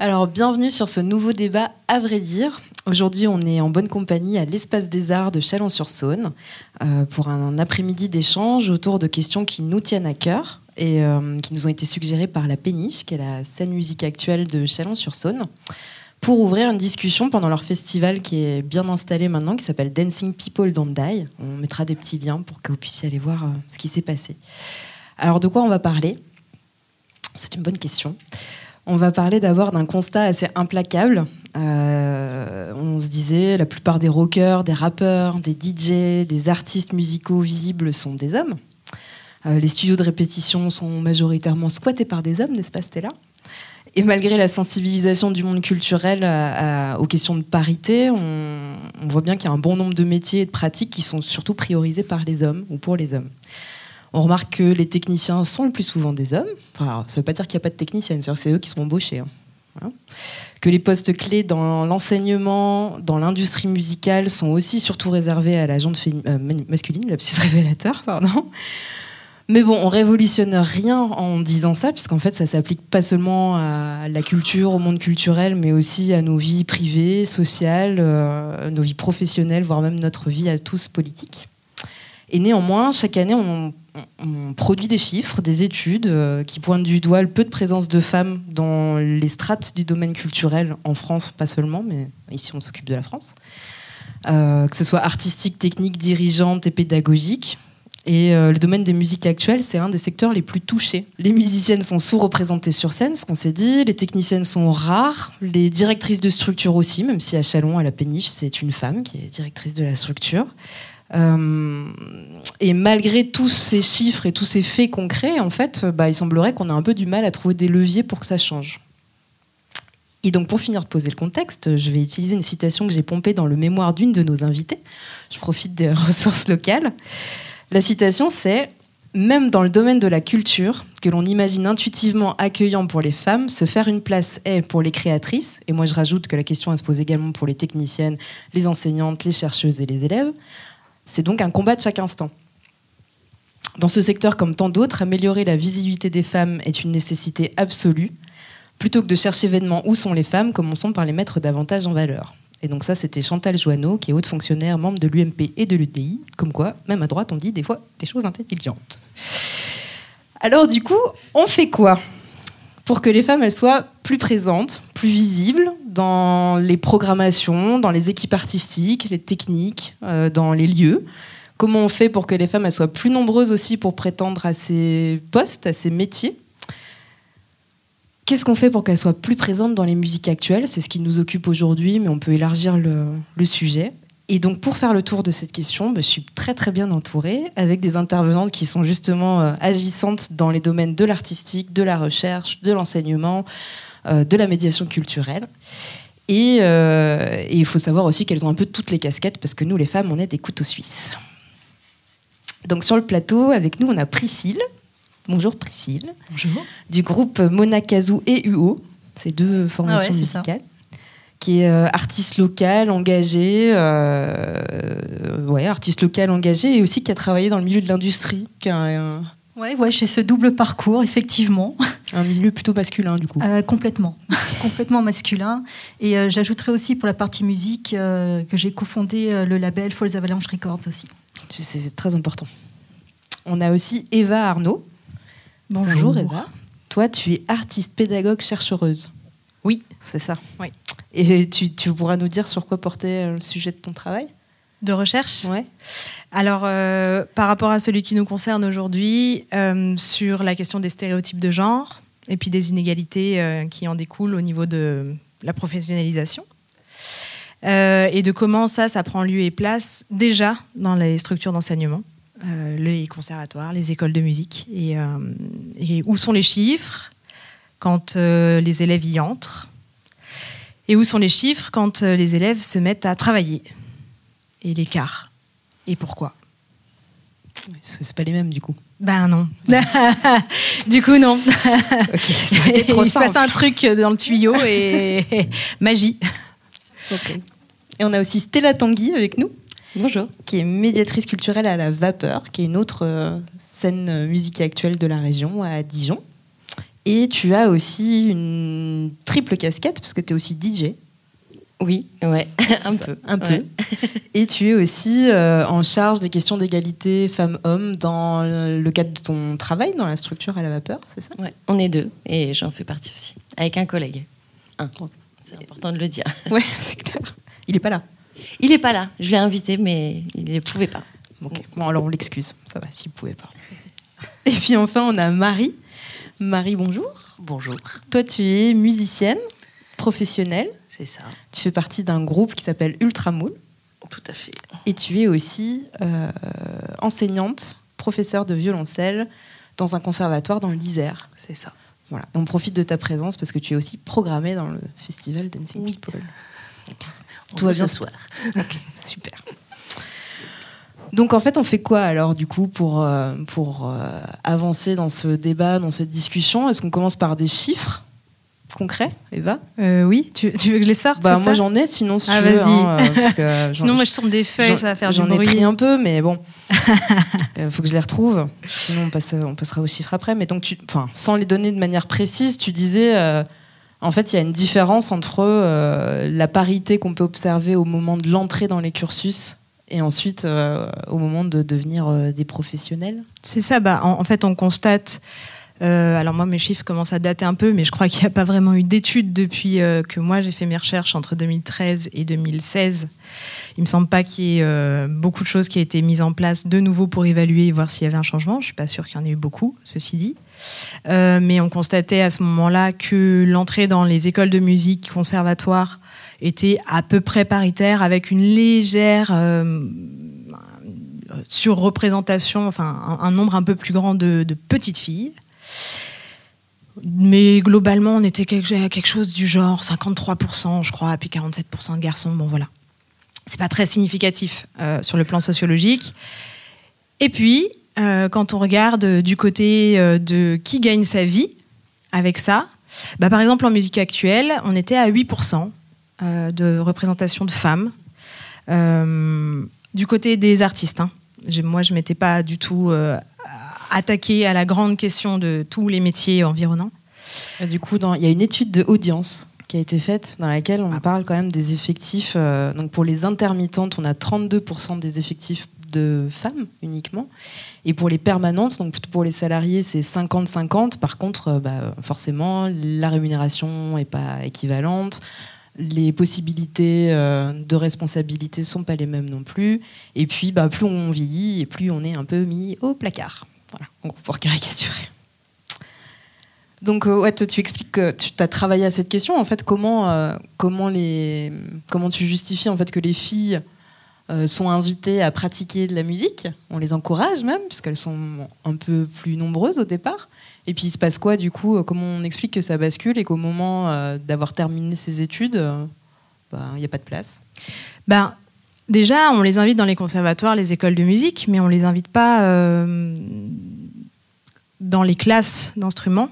Alors, bienvenue sur ce nouveau débat à vrai dire. Aujourd'hui, on est en bonne compagnie à l'Espace des Arts de Chalon-sur-Saône euh, pour un après-midi d'échange autour de questions qui nous tiennent à cœur et euh, qui nous ont été suggérées par la Péniche, qui est la scène musique actuelle de Chalon-sur-Saône, pour ouvrir une discussion pendant leur festival qui est bien installé maintenant, qui s'appelle Dancing People Don't Die. On mettra des petits liens pour que vous puissiez aller voir euh, ce qui s'est passé. Alors, de quoi on va parler? C'est une bonne question. On va parler d'abord d'un constat assez implacable. Euh, on se disait, la plupart des rockers, des rappeurs, des DJ, des artistes musicaux visibles sont des hommes. Euh, les studios de répétition sont majoritairement squattés par des hommes, n'est-ce pas Stella? Et malgré la sensibilisation du monde culturel aux questions de parité, on, on voit bien qu'il y a un bon nombre de métiers et de pratiques qui sont surtout priorisés par les hommes ou pour les hommes. On remarque que les techniciens sont le plus souvent des hommes. Enfin, ça ne veut pas dire qu'il n'y a pas de techniciens, c'est eux qui sont embauchés. Hein. Que les postes clés dans l'enseignement, dans l'industrie musicale sont aussi surtout réservés à la jante euh, masculine, l'absus révélateur, pardon. Mais bon, on révolutionne rien en disant ça, puisqu'en fait, ça s'applique pas seulement à la culture, au monde culturel, mais aussi à nos vies privées, sociales, euh, nos vies professionnelles, voire même notre vie à tous politique. Et néanmoins, chaque année, on, on produit des chiffres, des études euh, qui pointent du doigt le peu de présence de femmes dans les strates du domaine culturel en France, pas seulement, mais ici on s'occupe de la France. Euh, que ce soit artistique, technique, dirigeante et pédagogique. Et euh, le domaine des musiques actuelles, c'est un des secteurs les plus touchés. Les musiciennes sont sous-représentées sur scène, ce qu'on s'est dit. Les techniciennes sont rares. Les directrices de structure aussi, même si à Chalon, à la péniche, c'est une femme qui est directrice de la structure. Euh, et malgré tous ces chiffres et tous ces faits concrets, en fait, bah, il semblerait qu'on a un peu du mal à trouver des leviers pour que ça change. Et donc, pour finir de poser le contexte, je vais utiliser une citation que j'ai pompée dans le mémoire d'une de nos invités. Je profite des ressources locales. La citation, c'est Même dans le domaine de la culture, que l'on imagine intuitivement accueillant pour les femmes, se faire une place est pour les créatrices, et moi je rajoute que la question se pose également pour les techniciennes, les enseignantes, les chercheuses et les élèves, c'est donc un combat de chaque instant. Dans ce secteur comme tant d'autres, améliorer la visibilité des femmes est une nécessité absolue. Plutôt que de chercher vainement où sont les femmes, commençons par les mettre davantage en valeur. Et donc ça, c'était Chantal Joanneau, qui est haute fonctionnaire, membre de l'UMP et de l'UDI. Comme quoi, même à droite, on dit des fois des choses intelligentes. Alors du coup, on fait quoi? Pour que les femmes elles soient plus présentes, plus visibles dans les programmations, dans les équipes artistiques, les techniques, euh, dans les lieux. Comment on fait pour que les femmes soient plus nombreuses aussi pour prétendre à ces postes, à ces métiers? Qu'est-ce qu'on fait pour qu'elles soient plus présentes dans les musiques actuelles? C'est ce qui nous occupe aujourd'hui, mais on peut élargir le, sujet. Et donc, pour faire le tour de cette question, bah, je suis très très bien entourée avec des intervenantes qui sont justement euh, agissantes dans les domaines de l'artistique, de la recherche, de l'enseignement, de la médiation culturelle. Euh, et, il faut savoir aussi qu'elles ont un peu toutes les casquettes parce que nous, les femmes, on est des couteaux suisses. Donc, sur le plateau, avec nous, on a Priscille. Bonjour Priscille. Bonjour. Du groupe Mona Kazoo et UO. C'est deux formations ah musicales qui est euh, artiste local engagé, euh, ouais, artiste local engagé et aussi qui a travaillé dans le milieu de l'industrie. Ouais, ouais, j'ai ce double parcours, effectivement. Un milieu plutôt masculin, du coup. Euh, complètement, complètement masculin. Et j'ajouterais aussi pour la partie musique que j'ai cofondé le label Falls Avalanche Records aussi. C'est très important. On a aussi Eva Arnaud. Bonjour, Bonjour Eva. Toi, tu es artiste, pédagogue, chercheuse. Oui, c'est ça. Oui. Et tu, pourras nous dire sur quoi portait euh, le sujet de ton travail? De recherche ouais. Alors, euh, par rapport à celui qui nous concerne aujourd'hui, euh, sur la question des stéréotypes de genre et puis des inégalités qui en découlent au niveau de la professionnalisation. et de comment ça, ça prend lieu et place déjà dans les structures d'enseignement, les conservatoires, les écoles de musique. Et, et où sont les chiffres quand les élèves y entrent et où sont les chiffres quand euh, les élèves se mettent à travailler Et l'écart Et pourquoi? C'est pas les mêmes du coup. Ben non. du coup non. Il se passe un truc dans le tuyau et magie. Et on a aussi Stella Tanguy avec nous. Bonjour. Qui est médiatrice culturelle à la Vapeur, qui est une autre euh, scène musicale actuelle de la région, à Dijon. Et tu as aussi une triple casquette, parce que tu es aussi DJ. Oui, ouais, un peu. Un peu. Et tu es aussi euh, en charge des questions d'égalité femmes-hommes dans le cadre de ton travail dans la structure à la vapeur, c'est ça? Ouais, on est deux, et j'en fais partie aussi, avec un collègue. Un. C'est important de le dire. Ouais, c'est clair. Il n'est pas là. Il n'est pas là. Je l'ai invité, mais il ne pouvait pas. Ok. Bon, alors on l'excuse. Ça va, s'il ne pouvait pas. Et puis enfin, on a Marie. Marie, bonjour. Bonjour. Toi, tu es musicienne, professionnelle. C'est ça. Tu fais partie d'un groupe qui s'appelle Ultramoule. Tout à fait. Et tu es aussi euh, enseignante, professeure de violoncelle dans un conservatoire dans l'Isère. C'est ça. Voilà. On profite de ta présence parce que tu es aussi programmée dans le festival Dancing People. Tout va bien ce soir. Ok, super. Donc en fait, on fait quoi alors du coup pour, euh, pour euh, avancer dans ce débat, dans cette discussion? Est-ce qu'on commence par des chiffres? Concrets, Eva Euh, oui, tu, tu veux que je les sorte Bah moi j'en ai, sinon si Ah, tu veux. vas-y. hein, euh, parce que Sinon, moi, je tourne des feuilles, ça va faire du J'en ai pris un peu, mais bon, il faut que je les retrouve. Sinon on, passe, on passera aux chiffres après. Mais donc, tu, sans les donner de manière précise, tu disais. euh, en fait, il y a une différence entre euh, la parité qu'on peut observer au moment de l'entrée dans les cursus et ensuite euh, au moment de devenir euh, des professionnels? C'est ça, bah, en, en fait, on constate. Euh, alors, moi, mes chiffres commencent à dater un peu, mais je crois qu'il n'y a pas vraiment eu d'études depuis euh, que moi j'ai fait mes recherches entre 2013 et 2016. Il me semble pas qu'il y ait euh, beaucoup de choses qui aient été mises en place de nouveau pour évaluer et voir s'il y avait un changement. Je suis pas sûre qu'il y en ait eu beaucoup, ceci dit. Mais on constatait à ce moment-là que l'entrée dans les écoles de musique, conservatoires, était à peu près paritaire, avec une légère surreprésentation, enfin un, nombre un peu plus grand de petites filles. Mais globalement, on était quelque, chose du genre 53%, je crois, puis 47% de garçons. Bon, voilà. C'est pas très significatif euh, sur le plan sociologique. Et puis, euh, quand on regarde du côté euh, de qui gagne sa vie avec ça, bah, par exemple en musique actuelle, on était à 8% euh, de représentation de femmes. Du côté des artistes, hein. Moi je m'étais pas du tout euh, attaquée à la grande question de tous les métiers environnants. Et du coup, il y a une étude de audience qui a été faite dans laquelle on parle quand même des effectifs. euh, donc pour les intermittentes, on a 32% des effectifs de femmes uniquement. Et pour les permanentes, donc pour les salariés, c'est 50-50. Par contre, euh, bah, forcément, la rémunération n'est pas équivalente. Les possibilités euh, de responsabilité sont pas les mêmes non plus. Et puis, bah, plus on vieillit et plus on est un peu mis au placard. Voilà, donc pour caricaturer. Donc, euh, tu expliques que tu as travaillé à cette question. En fait, comment, euh, comment, les, comment tu justifies en fait, que les filles euh, sont invitées à pratiquer de la musique On les encourage même, puisqu'elles sont un peu plus nombreuses au départ. Et puis, il se passe quoi du coup Comment on explique que ça bascule et qu'au moment d'avoir terminé ses études, bah, il n'y a pas de place? Ben, déjà, on les invite dans les conservatoires, les écoles de musique, mais on les invite pas euh, dans les classes d'instruments.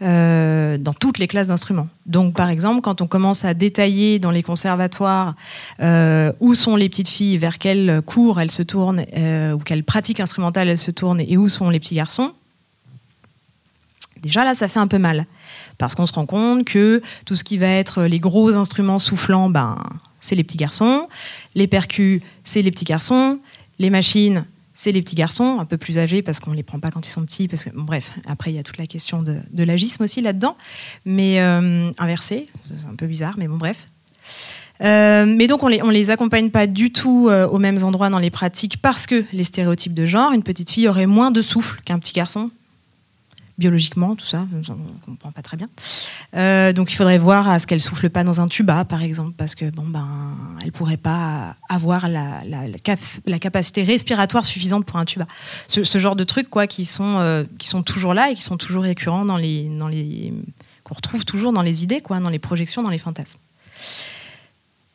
euh, dans toutes les classes d'instruments. Donc, par exemple, quand on commence à détailler dans les conservatoires euh, où sont les petites filles, vers quel cours elles se tournent, ou quelle pratique instrumentale elles se tournent, et où sont les petits garçons, déjà là, ça fait un peu mal. Parce qu'on se rend compte que tout ce qui va être les gros instruments soufflants, ben, c'est les petits garçons. Les percus, c'est les petits garçons. Les machines, c'est les petits garçons, un peu plus âgés parce qu'on ne les prend pas quand ils sont petits. Parce que, bon, bref, après, il y a toute la question de, l'agisme aussi là-dedans. Mais euh, inversé, c'est un peu bizarre, mais bon, bref. Euh, mais donc, on les, les accompagne pas du tout euh, aux mêmes endroits dans les pratiques parce que les stéréotypes de genre, une petite fille aurait moins de souffle qu'un petit garçon biologiquement, tout ça, on ne comprend pas très bien. Euh, donc il faudrait voir à ce qu'elle souffle pas dans un tuba, par exemple, parce que bon ben, elle pourrait pas avoir la, la, la, cap la capacité respiratoire suffisante pour un tuba. Ce, genre de trucs quoi, qui sont euh, qui sont toujours là et qui sont toujours récurrents dans les dans les qu'on retrouve toujours dans les idées, quoi, dans les projections, dans les fantasmes.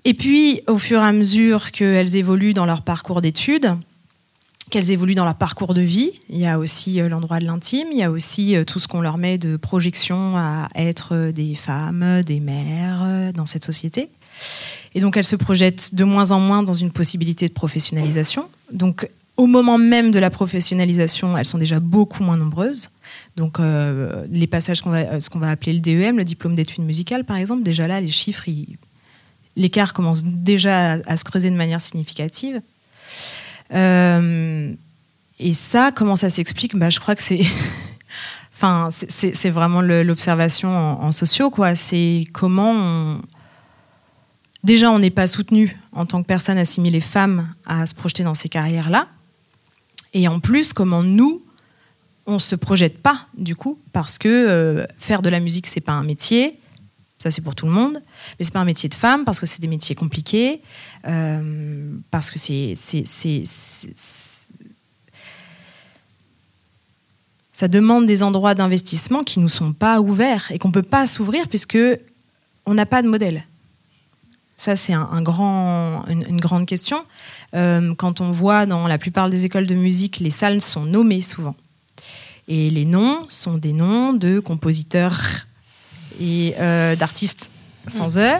Et puis, au fur et à mesure qu'elles évoluent dans leur parcours d'études, qu'elles évoluent dans leur parcours de vie. Il y a aussi euh, l'endroit de l'intime, il y a aussi euh, tout ce qu'on leur met de projection à être euh, des femmes, des mères dans cette société. Et donc elles se projettent de moins en moins dans une possibilité de professionnalisation. Donc au moment même de la professionnalisation, elles sont déjà beaucoup moins nombreuses. Donc les passages qu'on va, ce qu'on va appeler le DEM, le diplôme d'études musicales par exemple, déjà là les chiffres, l'écart commence déjà à, se creuser de manière significative. Euh, et ça, comment ça s'explique bah, Je crois que c'est Enfin, c'est vraiment l'observation en, sociaux, quoi. C'est comment. Déjà, on n'est pas soutenu en tant que personne assimilée femme à se projeter dans ces carrières-là. Et en plus, comment nous, on se projette pas, du coup, parce que euh, faire de la musique, c'est pas un métier. Ça, c'est pour tout le monde. Mais c'est pas un métier de femme, parce que c'est des métiers compliqués, euh, parce que c'est ça demande des endroits d'investissement qui ne nous sont pas ouverts et qu'on ne peut pas s'ouvrir puisque on n'a pas de modèle. Ça, c'est un, grand, une, grande question. Euh, quand on voit dans la plupart des écoles de musique, les salles sont nommées souvent. Et les noms sont des noms de compositeurs et euh, d'artistes sans eux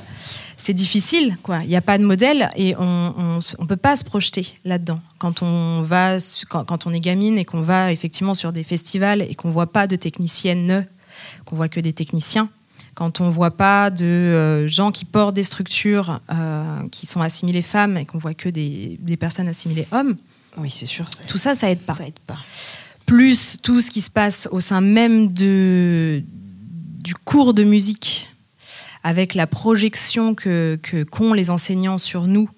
c'est difficile, quoi. Il n'y a pas de modèle et on ne peut pas se projeter là-dedans. Quand on va, quand, on est gamine et qu'on va effectivement sur des festivals et qu'on voit pas de techniciennes, qu'on voit que des techniciens, quand on voit pas de euh, gens qui portent des structures euh, qui sont assimilées femmes et qu'on voit que des, personnes assimilées hommes. Oui, c'est sûr. tout ça, ça aide pas. Ça aide pas. Plus tout ce qui se passe au sein même de, du cours de musique avec la projection que qu'ont les enseignants sur nous.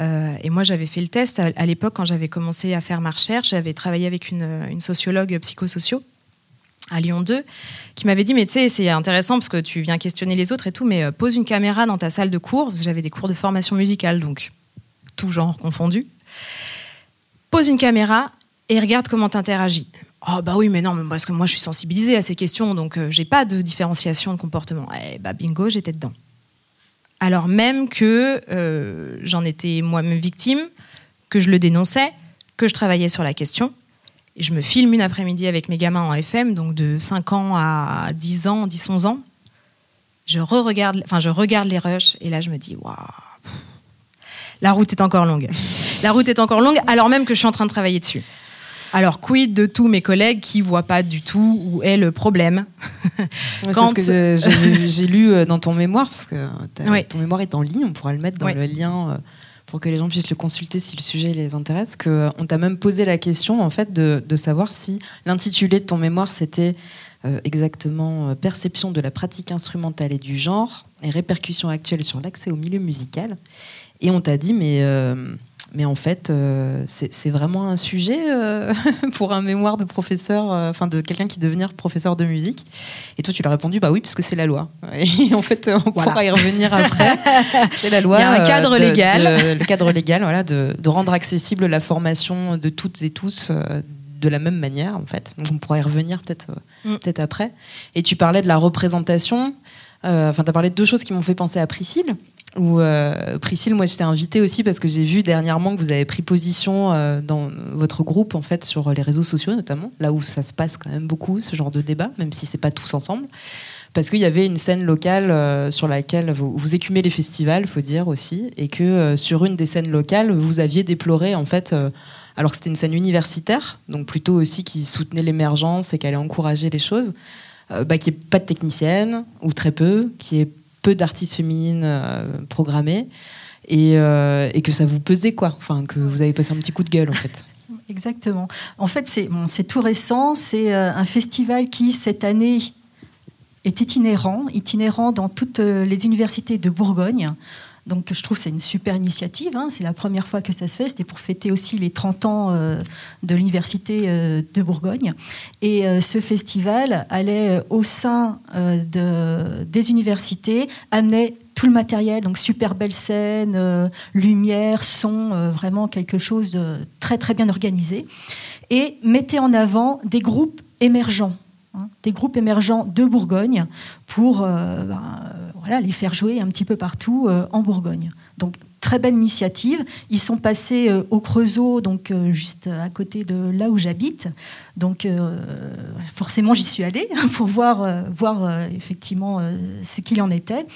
Euh, et moi, j'avais fait le test à, l'époque quand j'avais commencé à faire ma recherche. J'avais travaillé avec une, une sociologue psychosociaux à Lyon 2 qui m'avait dit mais tu sais c'est intéressant parce que tu viens questionner les autres et tout mais euh, pose une caméra dans ta salle de cours j'avais des cours de formation musicale donc tout genre confondu pose une caméra et regarde comment tu interagis Oh bah oui, mais non, parce que moi je suis sensibilisée à ces questions, donc euh, j'ai pas de différenciation de comportement. Eh bah bingo, j'étais dedans. Alors même que euh, j'en étais moi-même victime, que je le dénonçais, que je travaillais sur la question. Et je me filme une après-midi avec mes gamins en FM, donc de 5 ans à 10 ans, 10-11 ans. Je, re-regarde, enfin, je regarde les rushs et là je me dis, waouh, la route est encore longue. La route est encore longue alors même que je suis en train de travailler dessus. Alors, quid de tous mes collègues qui voient pas du tout où est le problème? C'est ce que j'ai lu euh, dans ton mémoire, parce que ton mémoire est en ligne, on pourra le mettre dans le lien euh, pour que les gens puissent le consulter si le sujet les intéresse. Que euh, on t'a même posé la question en fait de, savoir si l'intitulé de ton mémoire c'était exactement perception de la pratique instrumentale et du genre et répercussions actuelles sur l'accès au milieu musical. Et on t'a dit mais mais en fait, euh, c'est vraiment un sujet euh, pour un mémoire de professeur, euh, enfin de quelqu'un qui devenir professeur de musique. Et toi, tu lui as répondu, bah oui, puisque c'est la loi. Et en fait, on pourra y revenir après. c'est la loi. Il y a un cadre légal. le cadre légal, voilà, de, rendre accessible la formation de toutes et tous de la même manière, en fait. Donc on pourra y revenir peut-être mm. peut-être après. Et tu parlais de la représentation. Enfin, tu as parlé de deux choses qui m'ont fait penser à Priscille. Ou euh, Priscille, moi j'étais invitée aussi parce que j'ai vu dernièrement que vous avez pris position euh, dans votre groupe en fait sur les réseaux sociaux notamment, là où ça se passe quand même beaucoup ce genre de débat, même si c'est pas tous ensemble, parce qu'il y avait une scène locale euh, sur laquelle vous, vous, écumez les festivals, faut dire aussi, et que sur une des scènes locales vous aviez déploré en fait, alors que c'était une scène universitaire, donc plutôt aussi qui soutenait l'émergence et qui allait encourager les choses. Bah, qui ait pas de technicienne, ou très peu, qui est peu d'artistes féminines euh, programmées euh, et, que ça vous pesait quoi, enfin que vous avez passé un petit coup de gueule en fait. Exactement. En fait, c'est bon, tout récent. C'est euh, un festival qui cette année est itinérant, itinérant dans toutes les universités de Bourgogne. Donc je trouve que c'est une super initiative. Hein. C'est la première fois que ça se fait. C'était pour fêter aussi les 30 ans euh, de l'université euh, de Bourgogne. Et euh, ce festival allait au sein de, des universités, amener tout le matériel, donc super belle scène, lumière, son, vraiment quelque chose de très très bien organisé. Et mettait en avant des groupes émergents. Hein, des groupes émergents de Bourgogne pour ben, voilà, les faire jouer un petit peu partout euh, en Bourgogne. Donc très belle initiative. Ils sont passés euh, au Creusot, donc euh, juste à côté de là où j'habite. Donc euh, forcément, j'y suis allée pour voir, voir effectivement ce qu'il en était.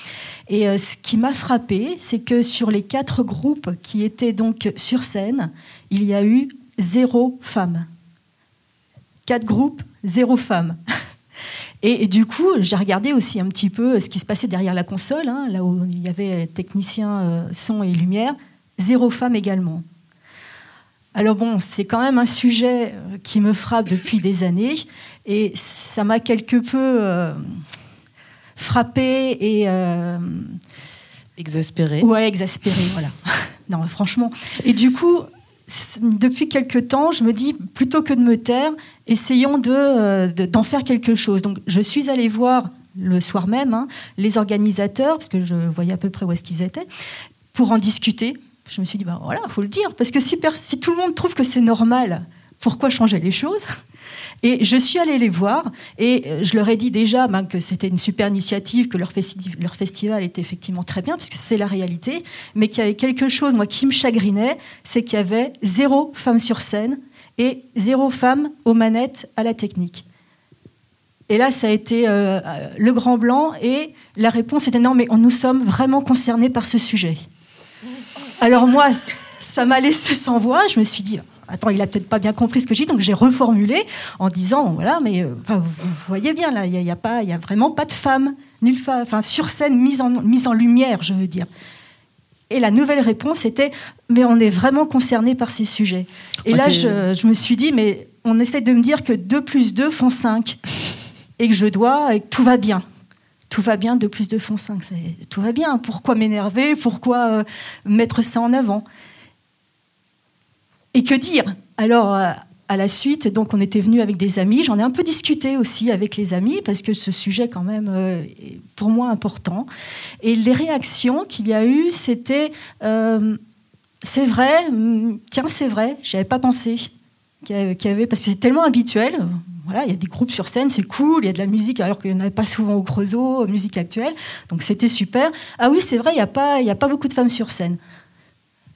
Et ce qui m'a frappé, c'est que sur les quatre groupes qui étaient donc sur scène, il y a eu zéro femme. Quatre groupes, zéro femme. Et, du coup, j'ai regardé aussi un petit peu ce qui se passait derrière la console, hein, là où il y avait technicien euh, son et lumière, zéro femme également. Alors bon, c'est quand même un sujet euh, qui me frappe depuis des années et ça m'a quelque peu euh, frappé et exaspéré. Ouais, exaspéré, voilà. non, franchement. Et du coup, depuis quelque temps, je me dis, plutôt que de me taire, essayons euh, d'en de, faire quelque chose. Donc, je suis allée voir le soir même hein, les organisateurs, parce que je voyais à peu près où est-ce qu'ils étaient, pour en discuter. Je me suis dit, bah voilà, il faut le dire, parce que si, tout le monde trouve que c'est normal, pourquoi changer les choses? Et je suis allée les voir et euh, je leur ai dit déjà ben, que c'était une super initiative, que leur, leur, festival était effectivement très bien, parce que c'est la réalité, mais qu'il y avait quelque chose, moi, qui me chagrinait, c'est qu'il y avait zéro femme sur scène et zéro femme aux manettes à la technique. Et là, ça a été euh, le grand blanc et la réponse était non, mais nous sommes vraiment concernés par ce sujet. Alors moi, ça m'a laissé sans voix. Je me suis dit, attends, il a peut-être pas bien compris ce que j'ai dit, donc j'ai reformulé en disant, voilà, mais euh, vous, voyez bien, là, il n'y a, a, a vraiment pas de femme, nulle femme, enfin, sur scène, mise en lumière, je veux dire. Et la nouvelle réponse était, mais on est vraiment concerné par ces sujets. Et là, je, je, me suis dit, mais on essaie de me dire que 2 plus 2 font 5, et que je dois, et que tout va bien. Tout va bien, 2 plus 2 font 5, tout va bien. Pourquoi m'énerver? Pourquoi euh, mettre ça en avant? Et que dire? Alors, euh, à la suite, donc on était venu avec des amis. J'en ai un peu discuté aussi avec les amis parce que ce sujet, quand même, euh, est pour moi important. Et les réactions qu'il y a eu, c'était euh, c'est vrai, mm, tiens, c'est vrai, j'avais pas pensé qu'il y avait parce que c'est tellement habituel. Voilà, il y a des groupes sur scène, c'est cool, il y a de la musique alors qu'il n'y en avait pas souvent au Creusot, musique actuelle. Donc c'était super. Ah oui, c'est vrai, il n'y a, pas, y a pas beaucoup de femmes sur scène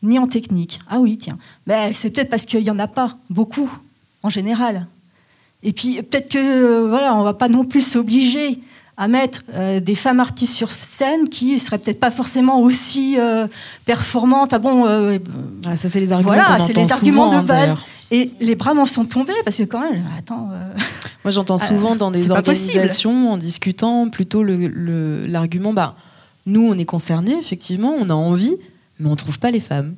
ni en technique. Ah oui, tiens. Mais c'est peut-être parce qu'il n'y en a pas beaucoup, en général. Et puis peut-être que euh, voilà, on va pas non plus s'obliger à mettre euh, des femmes artistes sur scène qui seraient peut-être pas forcément aussi euh, performantes. Ah bon, ah, ça c'est les arguments. Voilà, c'est les arguments de hein, base. Et les bras m'en sont tombés parce que quand même, attends. Moi j'entends souvent dans des organisations en discutant plutôt l'argument, le, bah nous on est concernés effectivement, on a envie, mais on trouve pas les femmes.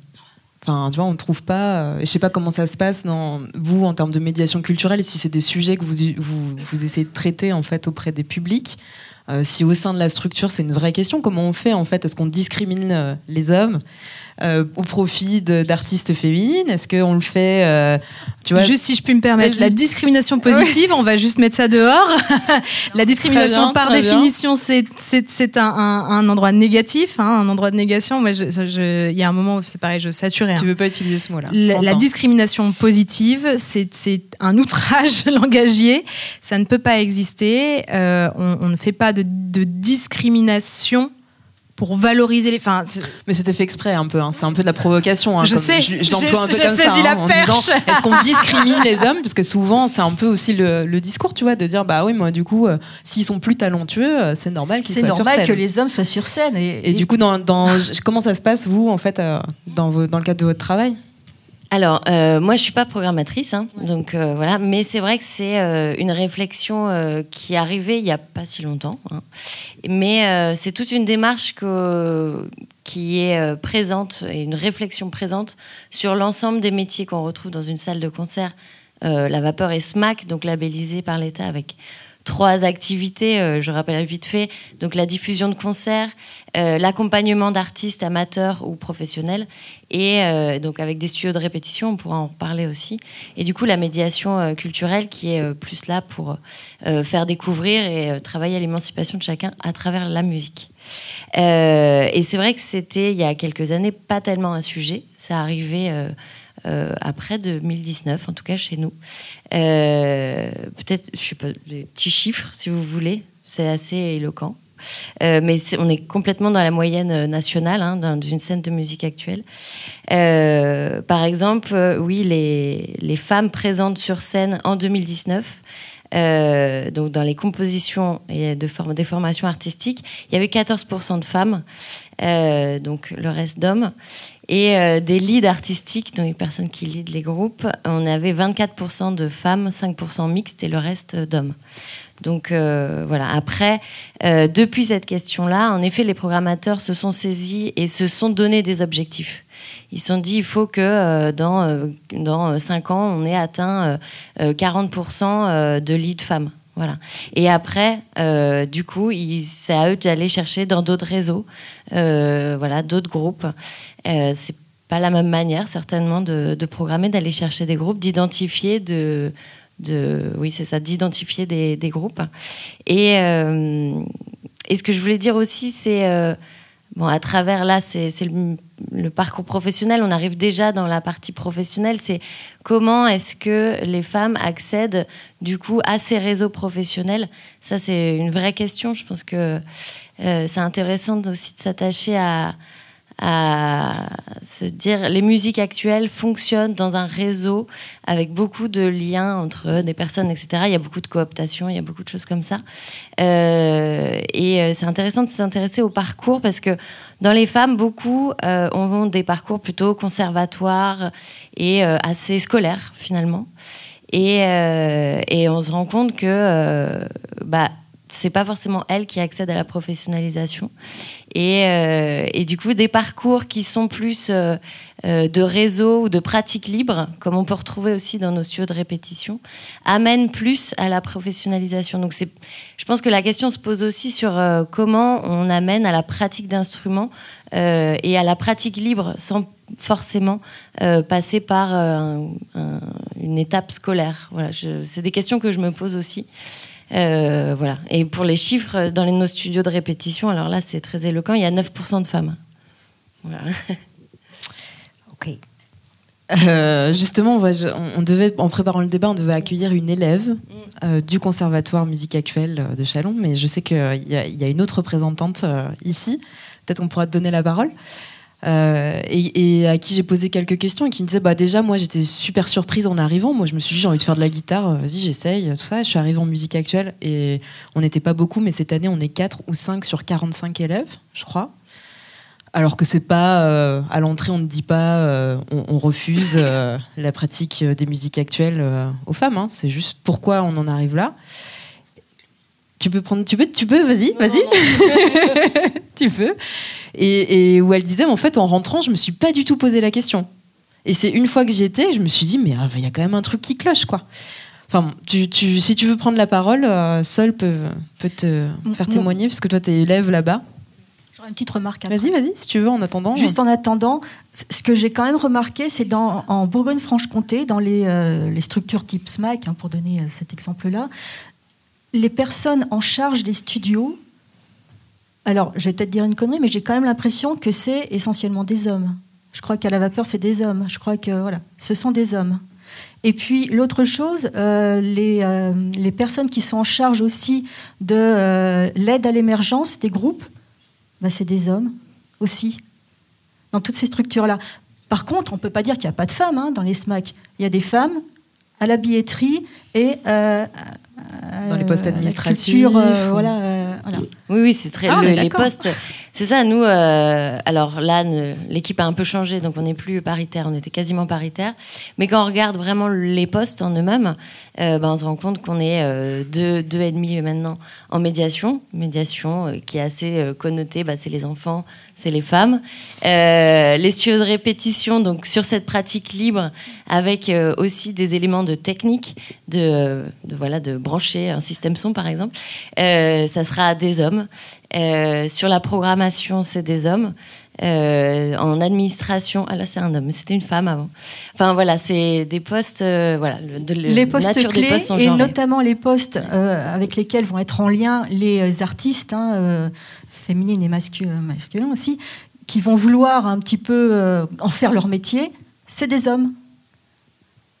Enfin, tu vois, on ne trouve pas. Euh, je sais pas comment ça se passe dans vous en termes de médiation culturelle, si c'est des sujets que vous, vous, vous, essayez de traiter en fait auprès des publics. Euh, si au sein de la structure, c'est une vraie question. Comment on fait en fait? Est-ce qu'on discrimine euh, les hommes? Euh, au profit d'artistes féminines Est-ce qu'on le fait euh, tu vois, Juste si je puis me permettre, la discrimination positive, on va juste mettre ça dehors. la discrimination, par définition, c'est un, un, endroit négatif, hein, un endroit de négation. Il y a un moment où c'est pareil, je saturais. Tu veux pas utiliser ce mot-là la, discrimination positive, c'est un outrage langagier. Ça ne peut pas exister. Euh, on, on, ne fait pas de, de discrimination pour valoriser les. Enfin, mais c'était fait exprès un peu. Hein. C'est un peu de la provocation. Hein, je sais. Je, l'emploie un peu comme ça. Hein, est-ce qu'on discrimine les hommes? Parce que souvent, c'est un peu aussi le, discours, tu vois, de dire bah oui, moi du coup, euh, s'ils sont plus talentueux, euh, c'est normal qu'ils soient sur scène. C'est normal que les hommes soient sur scène. Et, du coup, dans, dans, comment ça se passe vous en fait euh, dans, dans le cadre de votre travail? Alors, euh, moi, je suis pas programmatrice, hein, donc euh, voilà. Mais c'est vrai que c'est euh, une réflexion qui est arrivée il y a pas si longtemps. Hein. Mais c'est toute une démarche qui est présente et une réflexion présente sur l'ensemble des métiers qu'on retrouve dans une salle de concert. la vapeur est SMAC, donc labellisée par l'État avec trois activités, euh, je rappelle vite fait, donc la diffusion de concerts, euh, l'accompagnement d'artistes amateurs ou professionnels, et euh, donc avec des studios de répétition, on pourra en parler aussi, et du coup la médiation culturelle qui est plus là pour faire découvrir et travailler à l'émancipation de chacun à travers la musique. et c'est vrai que c'était il y a quelques années pas tellement un sujet, ça arrivait euh, après 2019, en tout cas chez nous. Euh, peut-être, je sais pas, des petits chiffres si vous voulez, c'est assez éloquent. mais on est complètement dans la moyenne nationale, hein, dans une scène de musique actuelle. par exemple, oui, les, femmes présentes sur scène en 2019 euh, donc dans les compositions et de des formations artistiques, il y avait 14% de femmes, euh, donc le reste d'hommes. Et euh, des leads artistiques, donc les personnes qui lead les groupes, on avait 24% de femmes, 5% mixtes et le reste d'hommes. Donc voilà. Après, depuis cette question-là, en effet, les programmateurs se sont saisis et se sont donné des objectifs ils se sont dit il faut que euh, dans, euh, dans 5 ans, on ait atteint 40% euh, de leads femmes. Voilà. Et après, du coup, c'est à eux d'aller chercher dans d'autres réseaux, voilà, d'autres groupes. c'est pas la même manière, certainement, de, programmer, d'aller chercher des groupes, d'identifier, de, oui, c'est ça, d'identifier des, groupes. Et, et ce que je voulais dire aussi, c'est bon, à travers là, c'est le parcours professionnel, on arrive déjà dans la partie professionnelle, c'est comment est-ce que les femmes accèdent du coup à ces réseaux professionnels? Ça, c'est une vraie question. Je pense que euh, c'est intéressant aussi de s'attacher à, à se dire les musiques actuelles fonctionnent dans un réseau avec beaucoup de liens entre des personnes, etc. Il y a beaucoup de cooptation, il y a beaucoup de choses comme ça. Euh, et euh, c'est intéressant de s'intéresser au parcours parce que dans les femmes, beaucoup euh, ont des parcours plutôt conservatoires et assez scolaires finalement. Et, et, on se rend compte que bah, c'est pas forcément elles qui accèdent à la professionnalisation. Et, euh, et, du coup, des parcours qui sont plus euh, euh, de réseau ou de pratique libre, comme on peut retrouver aussi dans nos studios de répétition, amènent plus à la professionnalisation. Donc, je pense que la question se pose aussi sur comment on amène à la pratique d'instruments et à la pratique libre sans forcément passer par une étape scolaire. Voilà, c'est des questions que je me pose aussi. Euh, voilà. Et pour les chiffres, dans nos studios de répétition, alors là, c'est très éloquent, il y a 9% de femmes. Voilà. Ok. Euh, justement, on, devait, en préparant le débat, on devait accueillir une élève mm. euh, du Conservatoire musique actuelle de Chalon, mais je sais qu'il y, y, a une autre représentante ici. Peut-être qu'on pourra te donner la parole. Euh, et, à qui j'ai posé quelques questions et qui me disait bah déjà moi j'étais super surprise en arrivant. Moi je me suis dit j'ai envie de faire de la guitare euh, vas-y j'essaye tout ça. Je suis arrivée en musique actuelle et on n'était pas beaucoup mais cette année on est 4 ou 5 sur 45 élèves je crois. Alors que c'est pas euh, à l'entrée on ne dit pas on, refuse la pratique des musiques actuelles aux femmes hein. c'est juste pourquoi on en arrive là. Tu peux prendre, tu peux, tu peux, vas-y, vas-y, tu peux. Et, où elle disait, en fait, en rentrant, je me suis pas du tout posé la question. Et c'est une fois que j'y étais, je me suis dit, mais ah, il y a quand même un truc qui cloche, quoi. Enfin, tu, tu, si tu veux prendre la parole, euh, Sol peut, peut te faire témoigner, parce que toi, tu es élève là-bas. J'aurais une petite remarque. Vas-y, vas-y, si tu veux, en attendant. Juste en attendant, ce que j'ai quand même remarqué, c'est dans en Bourgogne-Franche-Comté, dans les, euh, les, structures type SMAC, hein, pour donner euh, cet exemple-là, les personnes en charge des studios, alors je vais peut-être dire une connerie, mais j'ai quand même l'impression que c'est essentiellement des hommes. Je crois qu'à la vapeur, c'est des hommes. Je crois que voilà, ce sont des hommes. Et puis l'autre chose, euh, les, euh, les, personnes qui sont en charge aussi de euh, l'aide à l'émergence des groupes, bah, c'est des hommes aussi, dans toutes ces structures-là. Par contre, on ne peut pas dire qu'il n'y a pas de femmes hein, dans les SMAC. Il y a des femmes à la billetterie et dans les postes administratifs. Euh, voilà, euh, voilà, Oui, oui, c'est très. Ah, les postes. C'est ça, nous, euh, alors là, l'équipe a un peu changé, donc on n'est plus paritaire, on était quasiment paritaire. Mais quand on regarde vraiment les postes en eux-mêmes, ben, on se rend compte qu'on est deux, deux et demi maintenant en médiation. Médiation qui est assez connotée, bah, c'est les enfants, c'est les femmes. Euh, les studios de répétition, donc sur cette pratique libre, avec euh, aussi des éléments de technique, de, voilà, de brancher un système son par exemple, euh, ça sera des hommes. sur la programmation, c'est des hommes. en administration, ah là c'est un homme, mais c'était une femme avant. Enfin voilà, c'est des postes, voilà, de, les postes clés et notamment les postes avec lesquels vont être en lien les artistes. Hein, féminines et masculins aussi, qui vont vouloir un petit peu euh, en faire leur métier, c'est des hommes.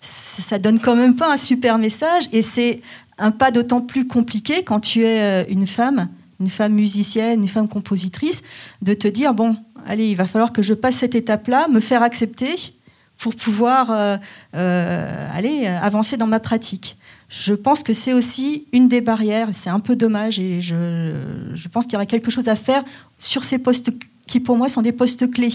Ça donne quand même pas un super message et c'est un pas d'autant plus compliqué quand tu es euh, une femme une femme musicienne, une femme compositrice, de te dire, bon, allez, il va falloir que je passe cette étape-là, me faire accepter pour pouvoir euh, euh, aller avancer dans ma pratique. Je pense que c'est aussi une des barrières, c'est un peu dommage et je, pense qu'il y aurait quelque chose à faire sur ces postes qui pour moi sont des postes clés.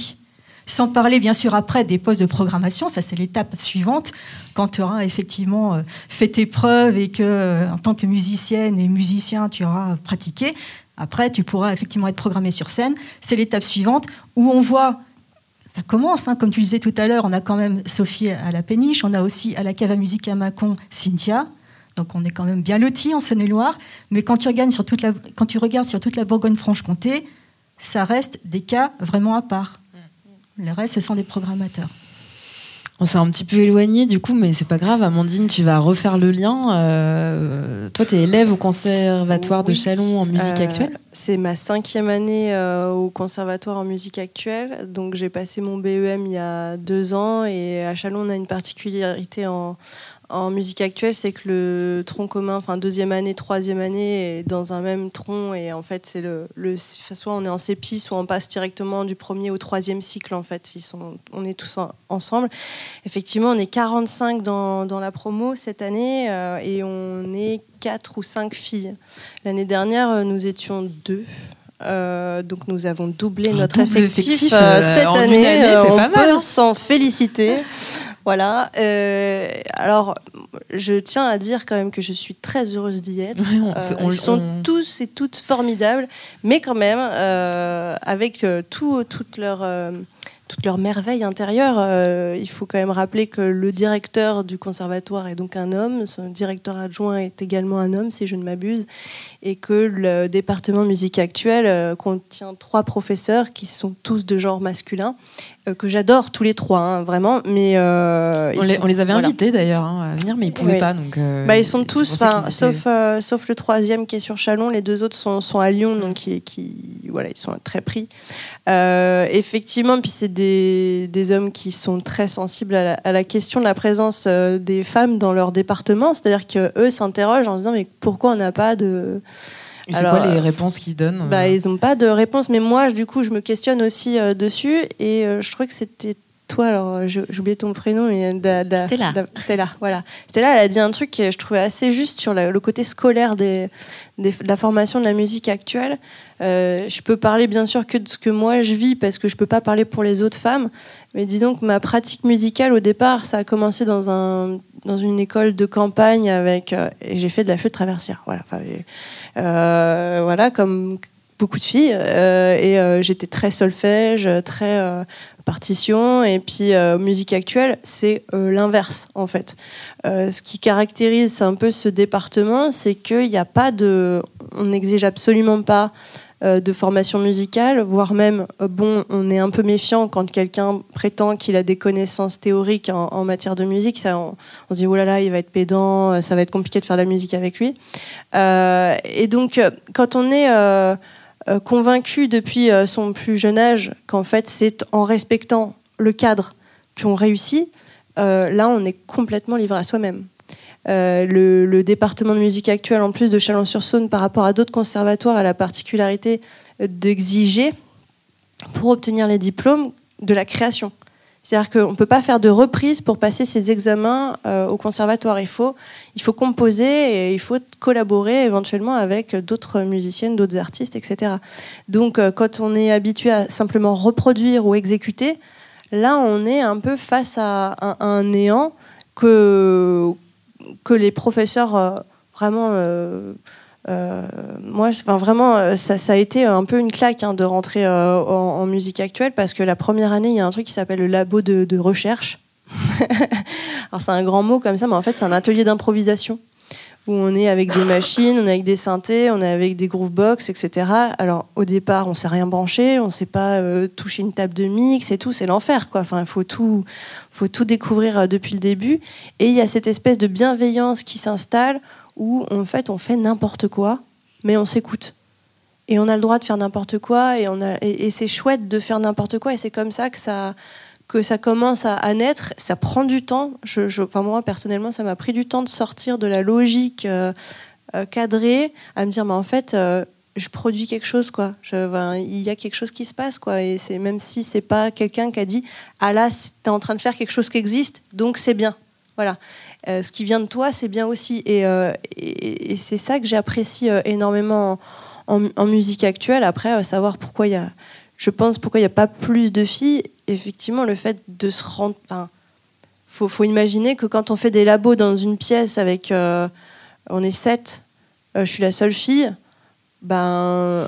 Sans parler bien sûr après des postes de programmation, ça c'est l'étape suivante, quand tu auras effectivement euh, fait tes preuves et que euh, en tant que musicienne et musicien tu auras pratiqué, après tu pourras effectivement être programmé sur scène. C'est l'étape suivante où on voit ça commence, hein, comme tu disais tout à l'heure, on a quand même Sophie à la péniche, on a aussi à la cave à musique à Mâcon Cynthia, donc on est quand même bien lotis en Saône-et-Loire, mais quand tu, regardes sur toute la, quand tu regardes sur toute la Bourgogne-Franche-Comté, ça reste des cas vraiment à part. Le reste, ce sont des programmateurs. On s'est un petit peu éloigné du coup, mais c'est pas grave. Amandine, tu vas refaire le lien. Euh, toi, tu es élève au conservatoire de Chalon en musique Euh, actuelle. C'est ma cinquième année euh, au conservatoire en musique actuelle. Donc j'ai passé mon BEM il y a deux ans et à Chalon on a une particularité en, en musique actuelle, c'est que le tronc commun, enfin deuxième année, troisième année, est dans un même tronc et en fait c'est le, le soit on est en CEPI, soit on passe directement du premier au troisième cycle en fait. Ils sont, on est tous en- ensemble. Effectivement, on est 45 dans, dans la promo cette année euh, et on est quatre ou cinq filles. L'année dernière, euh, nous étions deux. Euh, donc nous avons doublé Un notre double effectif, effectif, euh, cette année. année, c'est on pas mal, peut hein. s'en féliciter. Voilà. Euh, alors, je tiens à dire quand même que je suis très heureuse d'y être. Euh, ils sont on- tous et toutes formidables, mais quand même, euh, avec euh, tout, toute leur, toute leur merveille intérieure, euh, il faut quand même rappeler que le directeur du conservatoire est donc un homme, son directeur adjoint est également un homme, si je ne m'abuse, et que le département musique actuelle euh, contient trois professeurs qui sont tous de genre masculin, euh, que j'adore tous les trois, hein, vraiment, mais euh, on, les, sont- on les avait voilà. invités d'ailleurs hein, à venir, mais ils pouvaient Oui. pas. Donc, euh, Bah, ils sont tous, sauf, étaient- euh, sauf le troisième qui est sur Chalon, les deux autres sont, sont à Lyon, donc qui, qui- voilà, ils sont très pris. Effectivement, puis c'est des, des hommes qui sont très sensibles à la, à la question de la présence des femmes dans leur département, c'est-à-dire que eux s'interrogent en se disant mais pourquoi on n'a pas de c'est quoi les réponses qu'ils donnent bah, euh ils n'ont pas de réponse, mais moi, du coup, je me questionne aussi euh, dessus, et euh, je trouvais que c'était toi, alors euh, j'ai oublié ton prénom, mais de la- Stella. Stella, voilà. Stella, elle a dit un truc que je trouvais assez juste sur la- le côté scolaire des, des- de la formation de la musique actuelle. Euh, je peux parler bien sûr que de ce que moi je vis, parce que je peux pas parler pour les autres femmes, mais disons que ma pratique musicale, au départ, ça a commencé dans, un, dans une école de campagne avec. euh, et j'ai fait de la flûte traversière, voilà. Enfin, euh, voilà, comme beaucoup de filles. euh, et euh, j'étais très solfège, très euh, partition. Et puis, musique actuelle, c'est l'inverse, en fait. Ce qui caractérise un peu ce département, c'est qu'il n'y a pas de. On n'exige absolument pas de formation musicale, voire même, bon, on est un peu méfiant quand quelqu'un prétend qu'il a des connaissances théoriques en, matière de musique. On, on se dit, oh là là, il va être pédant, ça va être compliqué de faire de la musique avec lui. Et donc, quand on est convaincu depuis euh, son plus jeune âge qu'en fait, c'est en respectant le cadre qu'on réussit, euh, là, on est complètement livré à soi-même. Euh, le, le département de musique actuelle, en plus de Chalon-sur-Saône, par rapport à d'autres conservatoires, a la particularité d'exiger, pour obtenir les diplômes, de la création. C'est-à-dire qu'on ne peut pas faire de reprise pour passer ses examens euh, au conservatoire. Il faut, il faut composer et il faut collaborer éventuellement avec d'autres musiciennes, d'autres artistes, etc. Donc euh, quand on est habitué à simplement reproduire ou exécuter, là on est un peu face à un, néant que, que les professeurs euh, vraiment... euh, moi, enfin, vraiment, euh, ça, a été un peu une claque hein, de rentrer euh, en, musique actuelle parce que la première année, il y a un truc qui s'appelle le labo de, recherche. Alors, c'est un grand mot comme ça, mais en fait, c'est un atelier d'improvisation où on est avec des machines, on est avec des synthés, on est avec des groovebox, etc. Alors, au départ, on sait rien brancher, on sait pas toucher une table de mix et tout, c'est l'enfer, quoi. Enfin, il faut tout, faut tout découvrir depuis le début. Et il y a cette espèce de bienveillance qui s'installe où en fait on fait n'importe quoi, mais on s'écoute. Et on a le droit de faire n'importe quoi, et, on a, et, c'est chouette de faire n'importe quoi, et c'est comme ça que ça, que ça commence à, naître. Ça prend du temps. Je, enfin, moi, personnellement, ça m'a pris du temps de sortir de la logique euh, euh, cadrée, à me dire, mais en fait, euh, je produis quelque chose, quoi. Il y a quelque chose qui se passe, quoi. Et c'est même si c'est pas quelqu'un qui a dit Ah là, t'es en train de faire quelque chose qui existe, donc c'est bien. Voilà. Euh, ce qui vient de toi, c'est bien aussi. Et, euh, c'est ça que j'apprécie euh, énormément en, musique actuelle. Après, savoir pourquoi il y a, je pense, pourquoi il n'y a pas plus de filles. Effectivement, le fait de se rendre. enfin, faut, imaginer que quand on fait des labos dans une pièce avec, on est sept, je suis la seule fille, ben,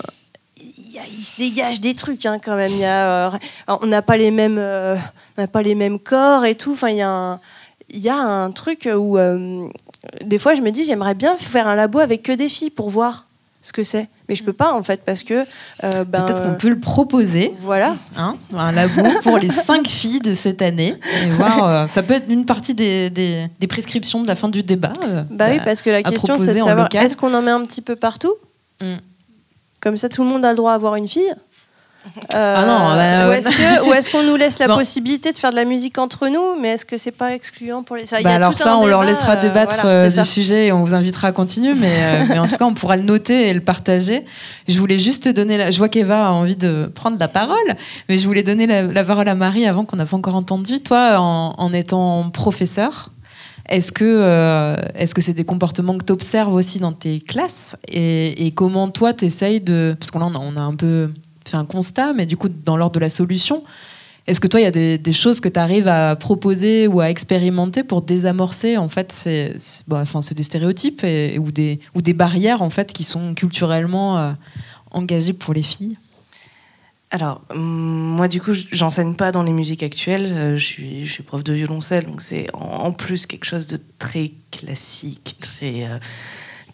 il, se dégage des trucs hein, quand même. Il y a, on n'a pas les mêmes, n'a pas les mêmes corps et tout. Enfin, il y a un, il y a un truc où euh, des fois je me dis j'aimerais bien faire un labo avec que des filles pour voir ce que c'est, mais je peux pas en fait parce que euh, ben, Peut-être qu'on peut le proposer, voilà. hein, un labo pour les cinq filles de cette année. Et voir, euh, ça peut être une partie des, des- des prescriptions de la fin du débat. euh, Bah oui, parce que la question c'est de savoir est-ce qu'on en met un petit peu partout? Mm. Comme ça, tout le monde a le droit à avoir une fille. Euh, Ah non, bah, ou est-ce qu'on nous laisse la Non. possibilité de faire de la musique entre nous, mais est-ce que c'est pas excluant pour les ça, Bah alors ça, on leur laissera euh, débattre voilà, euh, du ça. sujet et on vous invitera à continuer. Mais, euh, mais en tout cas, on pourra le noter et le partager. Je voulais juste te donner... La... Je vois qu'Eva a envie de prendre la parole, mais je voulais donner la, la parole à Marie avant qu'on n'a pas encore entendu. Toi, en, en étant professeur, est-ce que euh, est-ce que c'est des comportements que tu observes aussi dans tes classes et, et comment toi, tu essayes de... Parce qu'on a, on a un peu fait un constat, mais du coup, dans l'ordre de la solution, est-ce que toi, il y a des, choses que tu arrives à proposer ou à expérimenter pour désamorcer en fait ces, ces- bah, enfin, c'est des stéréotypes et- ou, des, ou des barrières en fait qui sont culturellement euh, engagées pour les filles? Alors, moi, du coup, j'enseigne pas dans les musiques actuelles. euh, Je suis, prof de violoncelle, donc c'est en plus quelque chose de très classique, très, euh,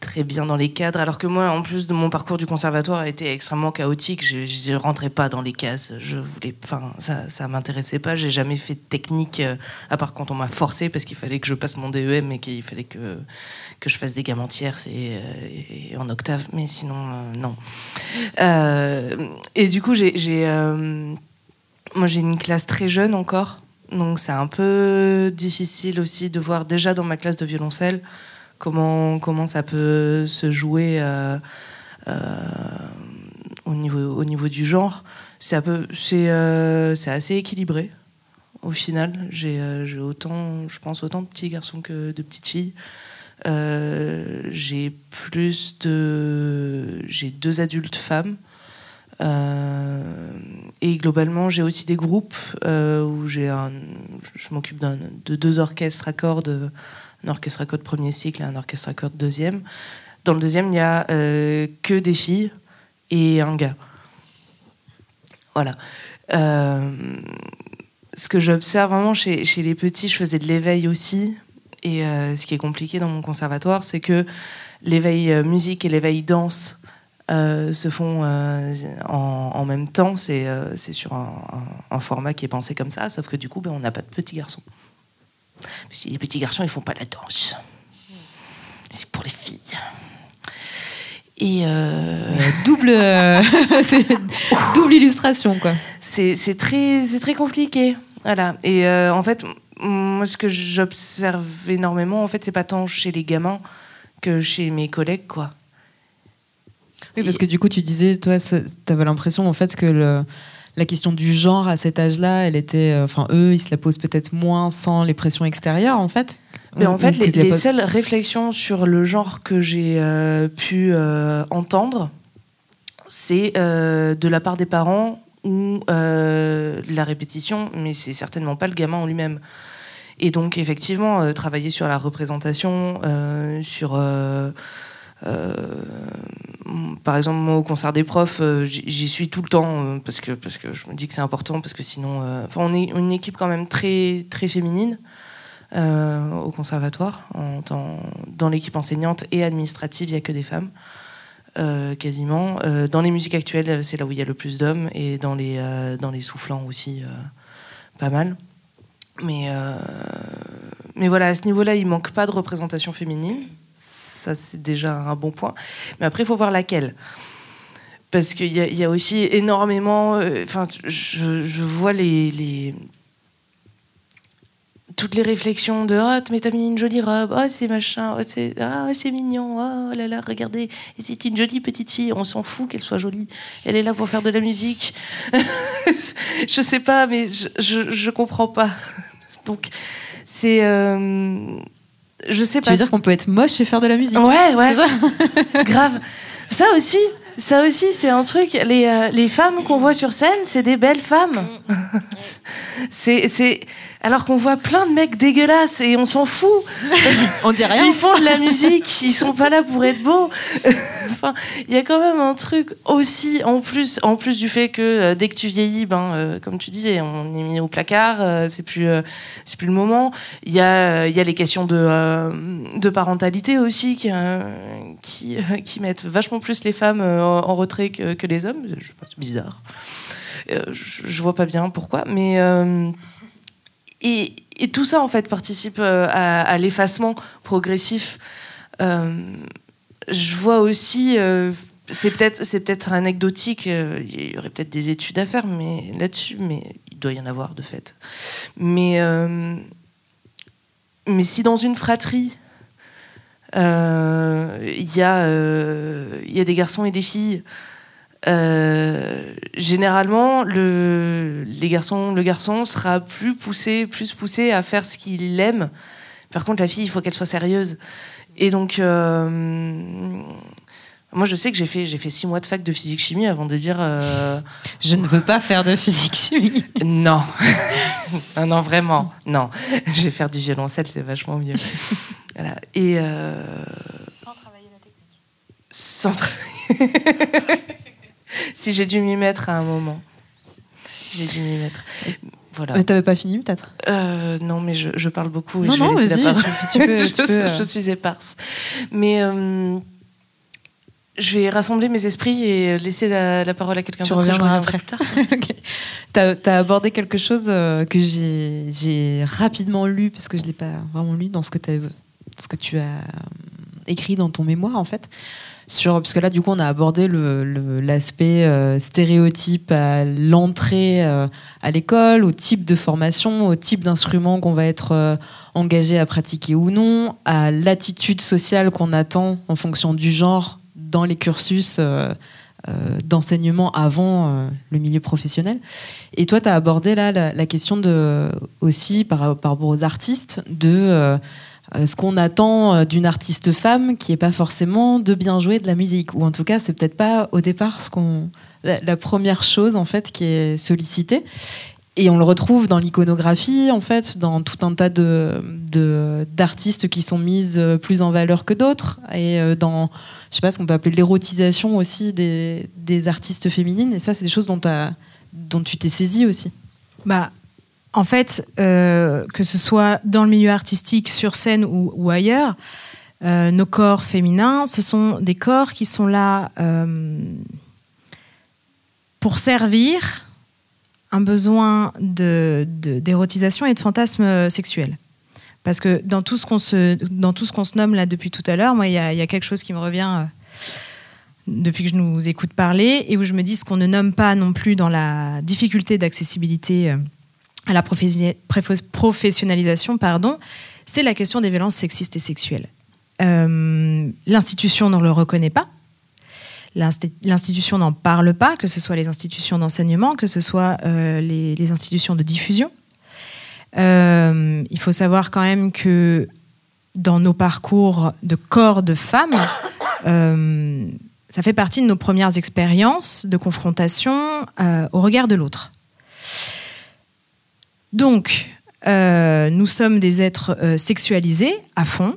très bien dans les cadres. Alors que moi, en plus de mon parcours du conservatoire a été extrêmement chaotique. Je, je rentrais pas dans les cases. Je voulais, enfin, ça, ça m'intéressait pas. J'ai jamais fait de technique, euh, à part quand on m'a forcé parce qu'il fallait que je passe mon DEM et qu'il fallait que que je fasse des gammes entières et, euh, en octave. Mais sinon, euh, non. Et du coup, j'ai, moi, j'ai une classe très jeune encore, donc c'est un peu difficile aussi de voir déjà dans ma classe de violoncelle comment ça peut se jouer euh, euh, au niveau au niveau du genre. C'est euh, assez équilibré. Au final, j'ai autant, je pense, autant de petits garçons que de petites filles. J'ai plus de. J'ai deux adultes femmes. Et globalement, j'ai aussi des groupes où j'ai. Je m'occupe de deux orchestres à cordes, un orchestre à cordes premier cycle et un orchestre à cordes deuxième. Dans le deuxième, il y a euh, que des filles et un gars. Voilà. Euh, ce que j'observe vraiment chez, chez les petits, je faisais de l'éveil aussi. Et euh, ce qui est compliqué dans mon conservatoire, c'est que l'éveil musique et l'éveil danse se font en, même temps. C'est sur un, un- un format qui est pensé comme ça, sauf que du coup, ben, on n'a pas de petits garçons. Parce que les petits garçons, ils font pas la danse. C'est pour les filles. Et euh, Double, euh, double illustration quoi. c'est très, c'est très compliqué. Voilà. Et euh, en fait, moi, ce que j'observe énormément, en fait, c'est pas tant chez les gamins que chez mes collègues, quoi. Oui, parce que du coup, tu disais, toi, tu avais l'impression en fait que le- la question du genre à cet âge-là, elle était, euh, enfin, eux, ils se la posent peut-être moins sans les pressions extérieures, en fait. Mais en fait, les, seules réflexions sur le genre que j'ai euh, pu euh, entendre, c'est euh, de la part des parents ou de la répétition, mais c'est certainement pas le gamin en lui-même. Et donc, effectivement, travailler sur la représentation, sur. Euh, par exemple, moi, au concert des profs, euh, j'y suis tout le temps euh, parce, que, parce que je me dis que c'est important, parce que sinon. enfin, on est une équipe quand même très, très féminine au conservatoire. Dans l'équipe enseignante et administrative, il n'y a que des femmes, quasiment. Dans les musiques actuelles, c'est là où il y a le plus d'hommes, et dans les, dans les soufflants aussi, pas mal. Mais, mais voilà, à ce niveau-là, il manque pas de représentation féminine. Ça, c'est déjà un bon point. Mais après, il faut voir laquelle. Parce qu'il y, a- aussi énormément. euh, Enfin, je, vois les, toutes les réflexions de oh mais t'as mis une jolie robe oh c'est machin oh c'est ah c'est mignon oh là là regardez c'est une jolie petite fille on s'en fout qu'elle soit jolie elle est là pour faire de la musique je sais pas mais je, je, je comprends pas donc c'est euh, je sais pas tu veux dire qu'on peut être moche et faire de la musique ouais ouais grave ça aussi ça aussi, c'est un truc. Les, euh, les femmes qu'on voit sur scène, c'est des belles femmes. c'est, c'est, alors qu'on voit plein de mecs dégueulasses et on s'en fout. on dit rien. Ils font de la musique, ils sont pas là pour être beaux. enfin, il y a quand même un truc aussi, en plus, en plus du fait que euh, dès que tu vieillis, ben, euh, comme tu disais, on est mis au placard, euh, c'est plus, c'est plus le moment. Il y a, il y a les questions de, de parentalité aussi qui, qui, qui, mettent vachement plus les femmes en retrait que, que les hommes. C'est bizarre. Je, je, vois pas bien pourquoi, mais et, tout ça, en fait, participe euh, à, l'effacement progressif. Euh, je vois aussi, euh, c'est peut-être, c'est peut-être anecdotique, il y aurait peut-être des études à faire mais, là-dessus, mais il doit y en avoir de fait. Mais, mais si dans une fratrie, il y, y, a des garçons et des filles, euh, généralement, le, les garçons, le garçon sera plus poussé, plus poussé à faire ce qu'il aime. Par contre, la fille, il faut qu'elle soit sérieuse. Et donc, euh, moi, je sais que j'ai fait, j'ai fait six mois de fac de physique-chimie avant de dire. Euh, je ne veux pas faire de physique-chimie. Non. non, non, vraiment. Non. Je vais faire du violoncelle, c'est vachement mieux. voilà. Et. Sans travailler la technique. Sans travailler. si j'ai dû m'y mettre à un moment. J'ai dû m'y mettre. Voilà. Mais t'avais pas fini peut-être? Euh, Non, mais je, je, parle beaucoup et non, je non, laisser la Tu peux, je, tu peux, je, suis éparse. Mais euh, je vais rassembler mes esprits et laisser la, la parole à quelqu'un d'autre. Je reviendrai après. Plus tard. okay. Tu as, abordé quelque chose euh, que j'ai rapidement lu, parce que je ne l'ai pas vraiment lu dans ce que, ce que tu as écrit dans ton mémoire en fait sur parce que là du coup on a abordé l'aspect euh, stéréotype à l'entrée euh, à l'école, au type de formation, au type d'instrument qu'on va être euh, engagé à pratiquer ou non, à l'attitude sociale qu'on attend en fonction du genre dans les cursus d'enseignement avant le milieu professionnel. Et toi, tu as abordé là la, question de, aussi par, par rapport aux artistes de ce qu'on attend euh, d'une artiste femme qui n'est pas forcément de bien jouer de la musique. Ou en tout cas, c'est peut-être pas au départ ce qu'on, la, première chose en fait qui est sollicitée. Et on le retrouve dans l'iconographie, en fait, dans tout un tas de, d'artistes qui sont mises plus en valeur que d'autres. Et euh, dans, je sais pas, ce qu'on peut appeler l'érotisation aussi des, des, artistes féminines. Et ça, c'est des choses dont, dont tu t'es saisie aussi. Bah, en fait, euh, que ce soit dans le milieu artistique, sur scène ou, ailleurs, euh, nos corps féminins, ce sont des corps qui sont là euh, pour servir un besoin d'érotisation et de fantasme sexuel. Parce que dans tout ce qu'on se, dans tout ce qu'on se nomme là depuis tout à l'heure, moi, il y, y, a quelque chose qui me revient depuis que je nous écoute parler et où je me dis ce qu'on ne nomme pas non plus dans la difficulté d'accessibilité à la professionnalisation, pardon, c'est la question des violences sexistes et sexuelles. Euh, l'institution ne le reconnaît pas. L'institution n'en parle pas, que ce soit les institutions d'enseignement, que ce soit euh, les, institutions de diffusion. Euh, il faut savoir quand même que dans nos parcours de corps de femmes, ça fait partie de nos premières expériences de confrontation au regard de l'autre. Donc, euh, nous sommes des êtres euh, sexualisés à fond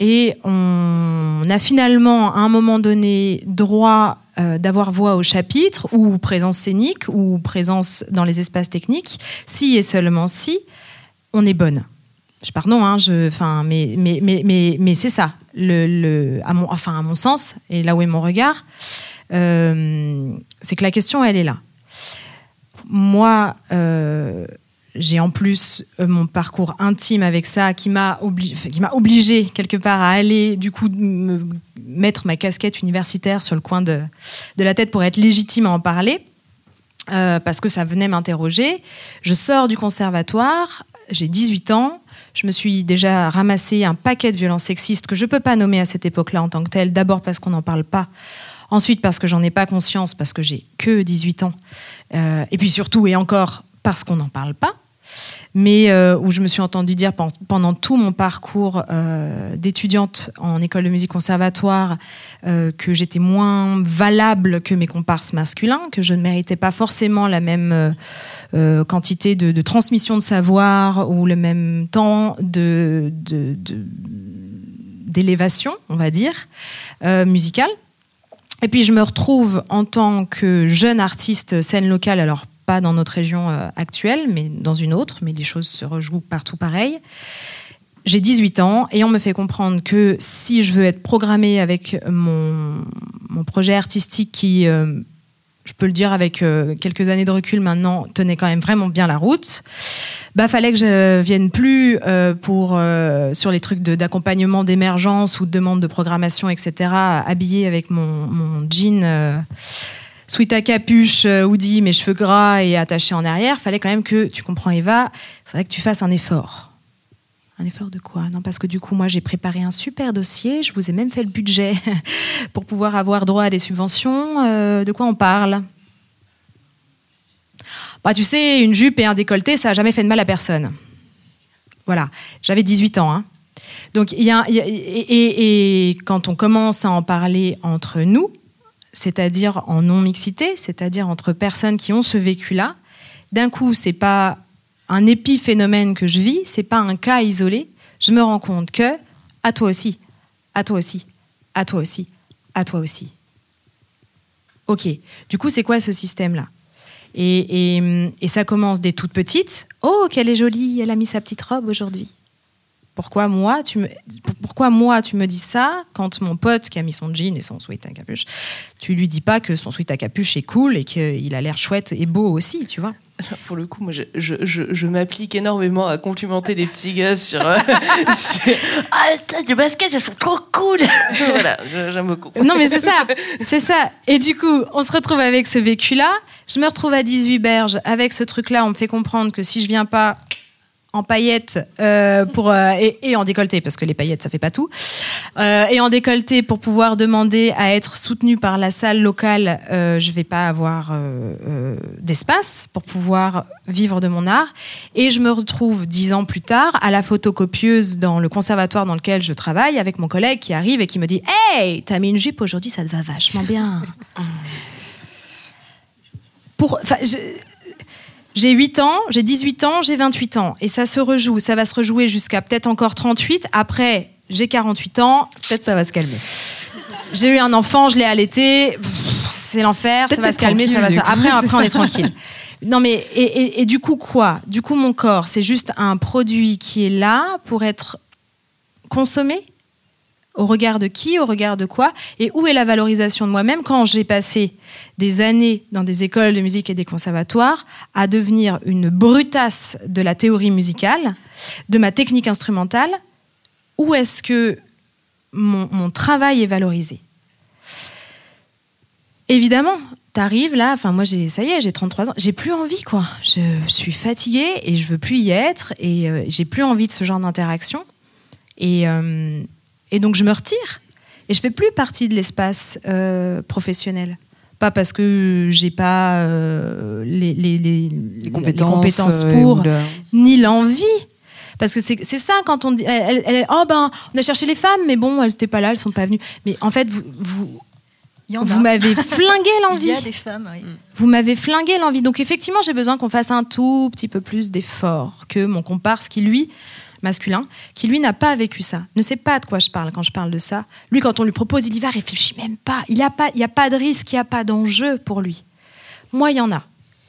et on a finalement à un moment donné droit euh, d'avoir voix au chapitre ou présence scénique ou présence dans les espaces techniques si et seulement si on est bonne. Je pardon, hein, je, mais, mais, mais, mais, mais c'est ça, le, à, mon, enfin, à mon sens, et là où est mon regard, c'est que la question, elle est là. Moi, j'ai en plus euh, mon parcours intime avec ça qui m'a obligé quelque part à aller du coup me mettre ma casquette universitaire sur le coin de, de la tête pour être légitime à en parler euh, parce que ça venait m'interroger. Je sors du conservatoire, j'ai 18 ans, Je me suis déjà ramassé un paquet de violences sexistes que je ne peux pas nommer à cette époque-là en tant que telle. D'abord parce qu'on n'en parle pas. Ensuite parce que j'en ai pas conscience, parce que j'ai que 18 ans. Euh, et puis surtout, et encore, parce qu'on n'en parle pas mais euh, où je me suis entendue dire pendant tout mon parcours euh, d'étudiante en école de musique conservatoire euh, que j'étais moins valable que mes comparses masculins, que je ne méritais pas forcément la même quantité de, transmission de savoir ou le même temps de, d'élévation, on va dire, musicale. Et puis je me retrouve en tant que jeune artiste scène locale, alors pas dans notre région euh, actuelle, mais dans une autre, mais les choses se rejouent partout pareil. J'ai 18 ans et on me fait comprendre que si je veux être programmée avec mon, projet artistique qui, euh, je peux le dire avec euh, quelques années de recul maintenant, tenait quand même vraiment bien la route, bah fallait que je vienne plus pour sur les trucs d'accompagnement d'émergence ou de demande de programmation, etc. habillée avec mon jean sweat à capuche, euh, hoodie, mes cheveux gras et attaché en arrière, fallait quand même que, tu comprends Eva, fallait que tu fasses un effort. Un effort de quoi? Non, parce que du coup, moi, j'ai préparé un super dossier. Je vous ai même fait le budget pour pouvoir avoir droit à des subventions. Euh, de quoi on parle? Bah, tu sais, une jupe et un décolleté, ça n'a jamais fait de mal à personne. Voilà. J'avais 18 ans. Hein. Donc, et, quand on commence à en parler entre nous, c'est-à-dire en non-mixité, c'est-à-dire entre personnes qui ont ce vécu-là. D'un coup, c'est pas un épiphénomène que je vis, c'est pas un cas isolé. Je me rends compte que, à toi aussi, à toi aussi, à toi aussi, à toi aussi. Ok. Du coup, c'est quoi ce système-là? Et, ça commence des toutes petites. Oh, qu'elle est jolie, elle a mis sa petite robe aujourd'hui. Pourquoi moi, tu me, pourquoi moi, tu me dis ça quand mon pote qui a mis son jean et son sweat à capuche, tu lui dis pas que son sweat à capuche est cool et qu'il a l'air chouette et beau aussi, tu vois pour le coup, moi, je, je, je, m'applique énormément à complimenter les petits gars sur. Euh, ah, tes baskets, elles sont trop cool Voilà, j'aime beaucoup. Non, mais c'est ça, c'est ça. Et du coup, on se retrouve avec ce vécu-là. Je me retrouve à 18 berges avec ce truc-là. On me fait comprendre que si je viens pas en paillettes euh, pour, euh, et, en décolleté, parce que les paillettes, ça fait pas tout. Euh, et en décolleté pour pouvoir demander à être soutenu par la salle locale, je vais pas avoir d'espace pour pouvoir vivre de mon art. Et je me retrouve dix ans plus tard à la photocopieuse dans le conservatoire dans lequel je travaille avec mon collègue qui arrive et qui me dit Hey, t'as mis une jupe aujourd'hui, ça te va vachement bien. Pour, j'ai 8 ans, j'ai 18 ans, j'ai 28 ans. Et ça se rejoue. Ça va se rejouer jusqu'à peut-être encore 38. Après, j'ai 48 ans. Peut-être ça va se calmer. J'ai eu un enfant, je l'ai allaité. C'est l'enfer, ça va se calmer, ça va ça. Après, après, on est tranquille. Non, mais et, et, du coup, quoi? Du coup, mon corps, c'est juste un produit qui est là pour être consommé? Au regard de qui, au regard de quoi, et où est la valorisation de moi-même quand j'ai passé des années dans des écoles de musique et des conservatoires à devenir une brutasse de la théorie musicale, de ma technique instrumentale, où est-ce que mon, travail est valorisé? Évidemment, t'arrives là, enfin moi j'ai ça y est, j'ai 33 ans, j'ai plus envie quoi. Je suis fatiguée et je veux plus y être et euh, j'ai plus envie de ce genre d'interaction. Et, euh, et donc je me retire et je fais plus partie de l'espace euh, professionnel. Pas parce que j'ai pas euh, les, les, les, compétences, euh, pour, ni l'envie. Parce que c'est ça quand on dit, elle, oh ben, on a cherché les femmes, mais bon, elles n'étaient pas là, elles sont pas venues. Mais en fait, vous, vous, vous m'avez flingué l'envie. Il y a des femmes, oui. Vous m'avez flingué l'envie. Donc effectivement, j'ai besoin qu'on fasse un tout petit peu plus d'efforts que mon comparse qui, lui, masculin, qui lui n'a pas vécu ça, ne sait pas de quoi je parle quand je parle de ça. Lui, quand on lui propose, il y va, réfléchit même pas. Il n'y a, pas, a pas de risque, il n'y a pas d'enjeu pour lui. Moi, il y en a.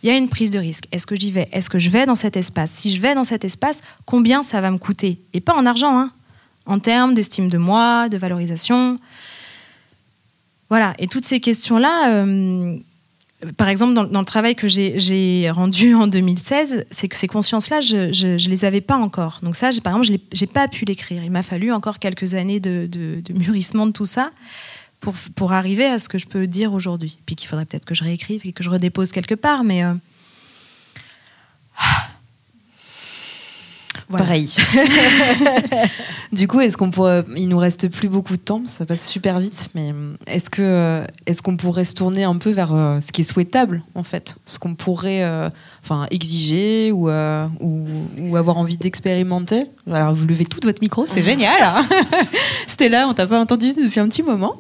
Il y a une prise de risque. Est-ce que j'y vais? Est-ce que je vais dans cet espace? Si je vais dans cet espace, combien ça va me coûter? Et pas en argent, hein en termes d'estime de moi, de valorisation. Voilà. Et toutes ces questions-là, euh, par exemple, dans, le travail que j'ai rendu en 2016, c'est que ces consciences-là, je ne les avais pas encore. Donc ça, par exemple, je n'ai pas pu l'écrire. Il m'a fallu encore quelques années de, mûrissement de tout ça pour, arriver à ce que je peux dire aujourd'hui. Puis qu'il faudrait peut-être que je réécrive et que je redépose quelque part, mais... Euh, Pareil. du coup, est-ce qu'on pourrait. Il nous reste plus beaucoup de temps, ça passe super vite, mais est-ce que est-ce qu'on pourrait se tourner un peu vers euh, ce qui est souhaitable, en fait? Ce qu'on pourrait euh, enfin, exiger ou, euh, ou, ou avoir envie d'expérimenter? Alors, vous levez tout votre micro, c'est génial hein là, on t'a pas entendu depuis un petit moment?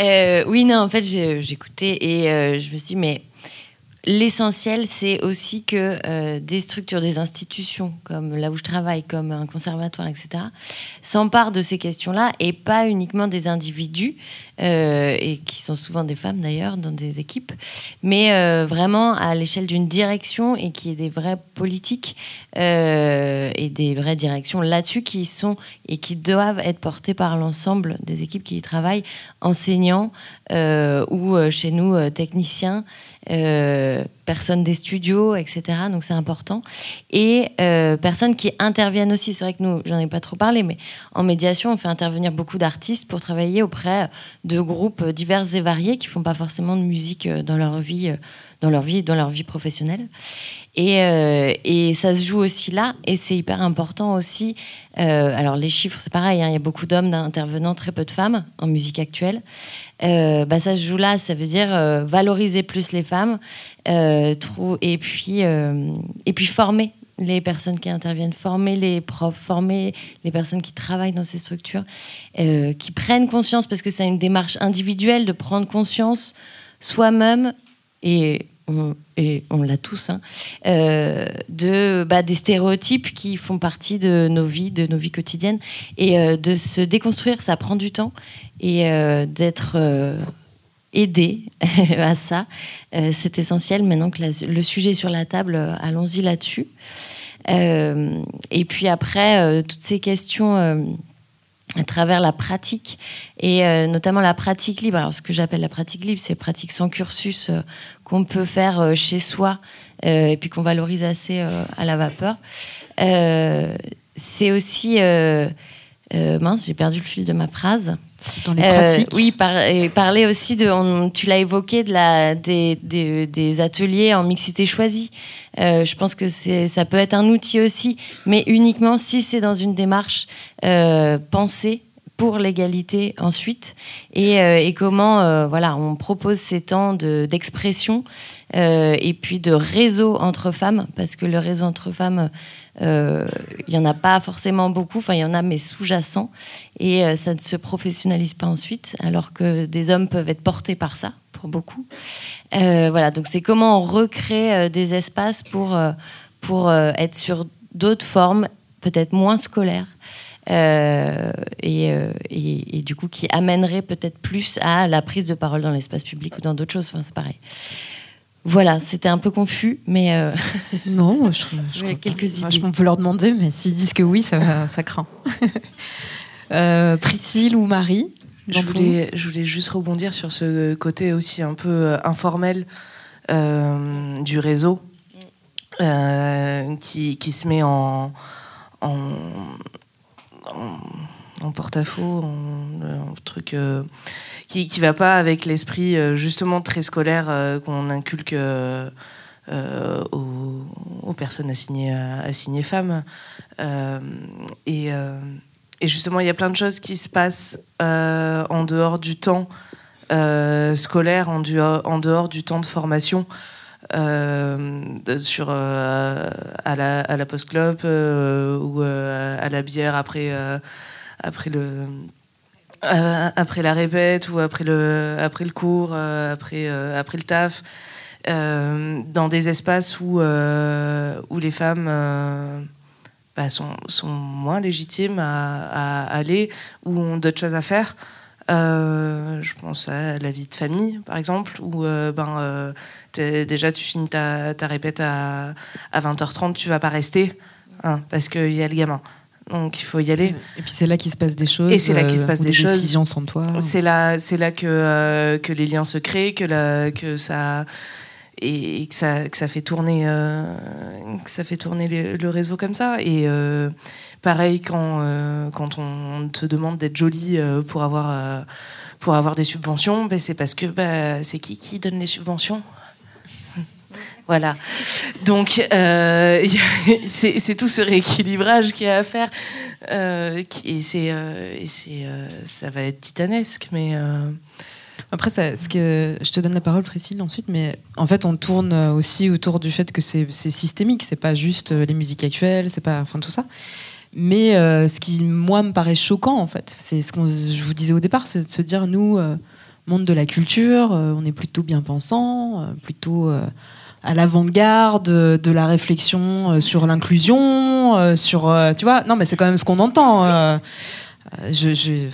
oui, non, en fait, j'écoutais et je me suis dit, mais L'essentiel, c'est aussi que euh, des structures, des institutions, comme là où je travaille, comme un conservatoire, etc., s'emparent de ces questions-là et pas uniquement des individus, euh, et qui sont souvent des femmes d'ailleurs dans des équipes, mais euh, vraiment à l'échelle d'une direction et qui est des vraies politiques et des vraies directions là-dessus qui sont et qui doivent être portées par l'ensemble des équipes qui y travaillent, enseignants ou chez nous techniciens. Euh, personnes des studios, etc. Donc c'est important. Et euh, personnes qui interviennent aussi. C'est vrai que nous, j'en ai pas trop parlé, mais en médiation, on fait intervenir beaucoup d'artistes pour travailler auprès de groupes divers et variés qui font pas forcément de musique euh, dans leur vie, dans leur vie, dans leur vie professionnelle. Et, et ça se joue aussi là, et c'est hyper important aussi. alors les chiffres, c'est pareil. Hein, il y a beaucoup d'hommes d'intervenants, très peu de femmes en musique actuelle. Euh, bah, ça se joue là, ça veut dire euh, valoriser plus les femmes euh, et, puis, et puis former les personnes qui interviennent, former les profs, former les personnes qui travaillent dans ces structures, qui prennent conscience, parce que c'est une démarche individuelle de prendre conscience soi-même, et on, l'a tous, hein, de, bah, des stéréotypes qui font partie de nos vies, de nos vies quotidiennes, et de se déconstruire, ça prend du temps et euh, d'être euh, aidé à ça. Euh, c'est essentiel. Maintenant que le sujet est sur la table, allons-y là-dessus. et puis après, toutes ces questions à travers la pratique et notamment la pratique libre. Alors ce que j'appelle la pratique libre, c'est pratique sans cursus qu'on peut faire chez soi et puis qu'on valorise assez à la vapeur. c'est aussi mince, j'ai perdu le fil de ma phrase. Dans les pratiques. Euh, oui, et parler aussi de, tu l'as évoqué, de la, des, des, ateliers en mixité choisie. Euh, je pense que ça peut être un outil aussi, mais uniquement si c'est dans une démarche euh, pensée pour l'égalité ensuite et, euh, et comment voilà on propose ces temps d'expression et puis de réseau entre femmes parce que le réseau entre femmes euh, il n'y en a pas forcément beaucoup, enfin il y en a mais sous-jacents, et euh, ça ne se professionnalise pas ensuite, alors que des hommes peuvent être portés par ça, pour beaucoup. Euh, voilà, donc c'est comment on recrée des espaces pour, pour être sur d'autres formes, peut-être moins scolaires, et, et, du coup qui amènerait peut-être plus à la prise de parole dans l'espace public ou dans d'autres choses, enfin c'est pareil. Voilà, c'était un peu confus, mais euh, non, je, je, je quelques idées. On peut leur demander, mais s'ils disent que oui, ça, ça craint. euh, Priscille ou Marie je voulais, je voulais juste rebondir sur ce côté aussi un peu euh, informel euh, du réseau qui, qui, se met en, en, en, porte-à-faux, en, truc qui qui va pas avec l'esprit euh, justement très scolaire euh, qu'on inculque euh, aux, personnes assignées assignées femmes et et justement, il y a plein de choses qui se passent en dehors du temps scolaire, en, en, dehors du temps de formation. à la, à la post club ou à la bière après après le euh, après la répète ou après le, après le cours, euh, après, euh, après le taf, dans des espaces où, où les femmes bah, sont, sont, moins légitimes à, à, aller, ou ont d'autres choses à faire. je pense à la vie de famille, par exemple, où ben, déjà tu finis ta, ta répète à, à 20h30, tu vas pas rester, hein, parce qu'il y a le gamin donc il faut y aller. Et puis c'est là qu'il se passe des choses. Et c'est là qu'il se passe euh, des, des, décisions sans toi. C'est là, c'est là que euh, que les liens se créent, que la, que ça et que ça que ça fait tourner euh, que ça fait tourner le, réseau comme ça. Et pareil quand quand on te demande d'être jolie pour avoir pour avoir des subventions, ben c'est parce que ben, c'est qui qui donne les subventions? Voilà. Donc, euh, c'est tout ce rééquilibrage qu'il y a à faire. Euh, et c'est, euh, ça va être titanesque, mais. Après, ce que, je te donne la parole, Priscille, ensuite, mais en fait, on tourne aussi autour du fait que c'est systémique, c'est pas juste les musiques actuelles, c'est pas, enfin tout ça. Mais ce qui, moi, me paraît choquant, en fait, c'est ce que je vous disais au départ, c'est de se dire, nous, monde de la culture, on est plutôt bien pensant, plutôt à l'avant-garde euh, de la réflexion euh, sur l'inclusion, euh, sur, tu vois, non, mais c'est quand même ce qu'on entend. enfin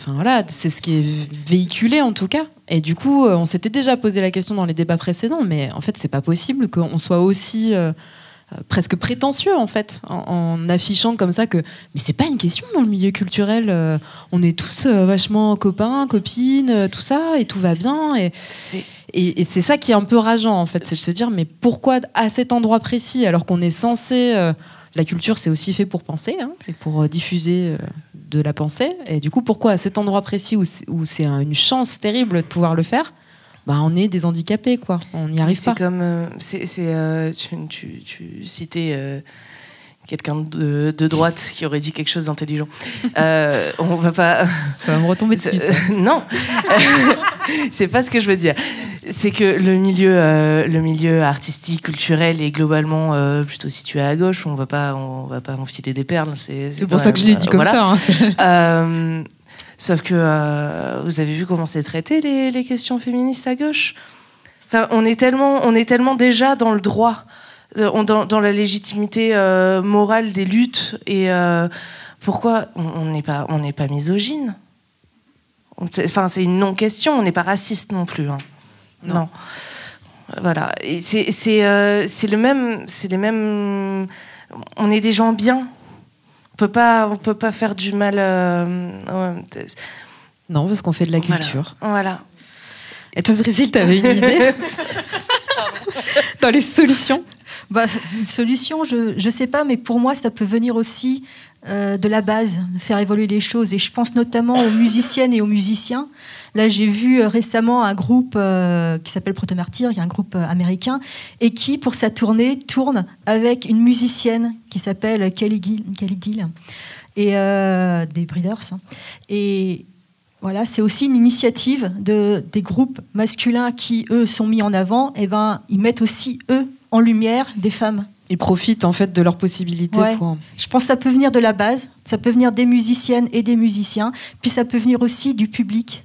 voilà, c'est ce qui est véhiculé en tout cas. Et du coup, on s'était déjà posé la question dans les débats précédents, mais en fait, c'est pas possible qu'on soit aussi presque prétentieux en fait, en, affichant comme ça que, mais c'est pas une question dans le milieu culturel. on est tous vachement copains, copines, tout ça, et tout va bien. C'est et, et c'est ça qui est un peu rageant en fait, c'est de se dire, mais pourquoi à cet endroit précis, alors qu'on est censé euh, la culture, c'est aussi fait pour penser hein, et pour euh, diffuser euh, de la pensée. Et du coup, pourquoi à cet endroit précis où c'est, c'est une chance terrible de pouvoir le faire, bah, on est des handicapés, quoi. On n'y arrive C'est pas. comme. euh, c'est, c'est, tu, tu- tu citais quelqu'un de, de droite qui aurait dit quelque chose d'intelligent. Euh, on va pas. Ça va me retomber dessus. ça. Non, c'est pas ce que je veux dire. C'est que le milieu, euh, le milieu artistique, culturel est globalement euh, plutôt situé à gauche. On va pas, on va pas enfiler des perles. C'est, pour ça que je l'ai dit comme ça. hein. Euh, sauf que vous avez vu comment c'est traité les, les questions féministes à gauche? Enfin, on est tellement, on est tellement déjà dans le droit, dans, dans la légitimité euh, morale des luttes. Et euh, pourquoi on n'est pas, on n'est pas misogyne? Enfin, c'est une non-question. On n'est pas raciste non plus. hein. Non. Voilà. C'est, euh, le même, c'est les mêmes. On est des gens bien. On peut pas, on peut pas faire du mal. euh, Non, parce qu'on fait de la voilà. culture. Voilà. Et toi, Brésil, t'avais une idée dans les solutions? Bah, une solution, je ne sais pas, mais pour moi, ça peut venir aussi euh, de la base, de faire évoluer les choses. Et je pense notamment aux musiciennes et aux musiciens. Là, j'ai vu euh, récemment un groupe euh, qui s'appelle Proto-Martyr, il y a un groupe américain, et qui, pour sa tournée, tourne avec une musicienne qui s'appelle Kelly Gill, et des Breeders. Et voilà, c'est aussi une initiative de, des groupes masculins qui, eux, sont mis en avant. Et ben, ils mettent aussi, eux, en lumière des femmes. Ils profitent en fait de leurs possibilités Ouais. pour. Je pense que ça peut venir de la base, ça peut venir des musiciennes et des musiciens, puis ça peut venir aussi du public.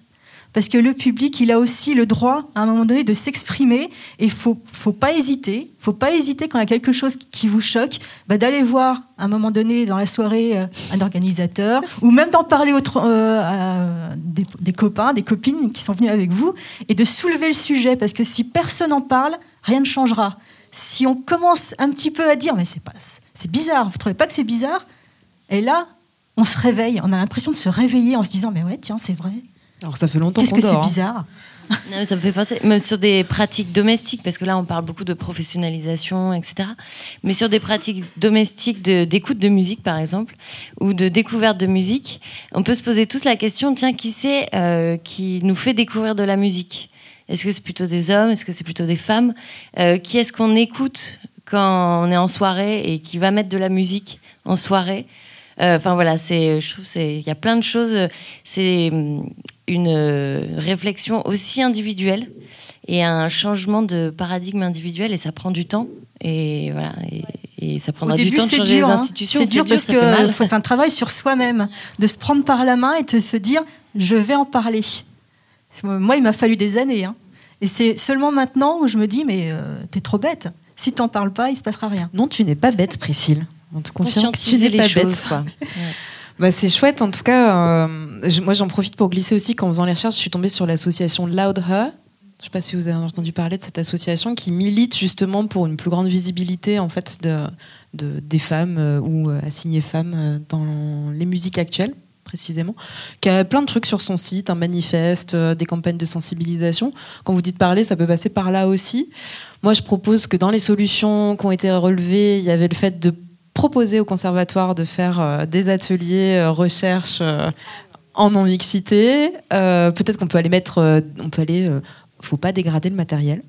Parce que le public, il a aussi le droit, à un moment donné, de s'exprimer. Et il faut, faut pas hésiter. faut pas hésiter quand il y a quelque chose qui vous choque, bah, d'aller voir, à un moment donné, dans la soirée, euh, un organisateur, ou même d'en parler autre- euh, à des, des copains, des copines qui sont venus avec vous, et de soulever le sujet. Parce que si personne n'en parle, rien ne changera. Si on commence un petit peu à dire, mais c'est pas, c'est bizarre, vous trouvez pas que c'est bizarre? Et là, on se réveille, on a l'impression de se réveiller en se disant, mais ouais, tiens, c'est vrai. Alors ça fait longtemps Qu'est-ce que c'est hein. bizarre? Non, mais ça me fait penser, même sur des pratiques domestiques, parce que là on parle beaucoup de professionnalisation, etc. Mais sur des pratiques domestiques de- d'écoute de, musique, par exemple, ou de découverte de musique, on peut se poser tous la question tiens, qui c'est euh, qui nous fait découvrir de la musique? Est-ce que c'est plutôt des hommes? Est-ce que c'est plutôt des femmes? Euh, Qui est-ce qu'on écoute quand on est en soirée et qui va mettre de la musique en soirée? Euh, Enfin voilà, c'est, je trouve, c'est, il y a plein de choses. C'est hum, une euh, réflexion aussi individuelle et un changement de paradigme individuel et ça prend du temps et voilà et, et ça prendra Au du temps de c'est changer dur. les hein. institutions. C'est dur parce que c'est un travail sur soi-même, de se prendre par la main et de se dire, je vais en parler. Moi, il m'a fallu des années. hein. Et c'est seulement maintenant où je me dis, mais euh, t'es trop bête. Si t'en parles pas, il se passera rien. Non, tu n'es pas bête, Priscille. On te confirme que tu n'es pas choses, bête. quoi. Bah, c'est chouette, en tout cas. euh, je- moi, j'en profite pour glisser aussi qu'en faisant les recherches, je suis tombée sur l'association Loud Her. Je ne sais pas si vous avez entendu parler de cette association qui milite justement pour une plus grande visibilité en fait de, de- des femmes euh, ou assignées femmes dans les musiques actuelles précisément, qui a plein de trucs sur son site, un manifeste, euh, des campagnes de sensibilisation. Quand vous dites parler, ça peut passer par là aussi. Moi, je propose que dans les solutions qui ont été relevées, il y avait le fait de proposer au conservatoire de faire euh, des ateliers euh, recherche en non-mixité. Peut-être qu'on peut aller mettre, on peut aller, faut pas dégrader le matériel.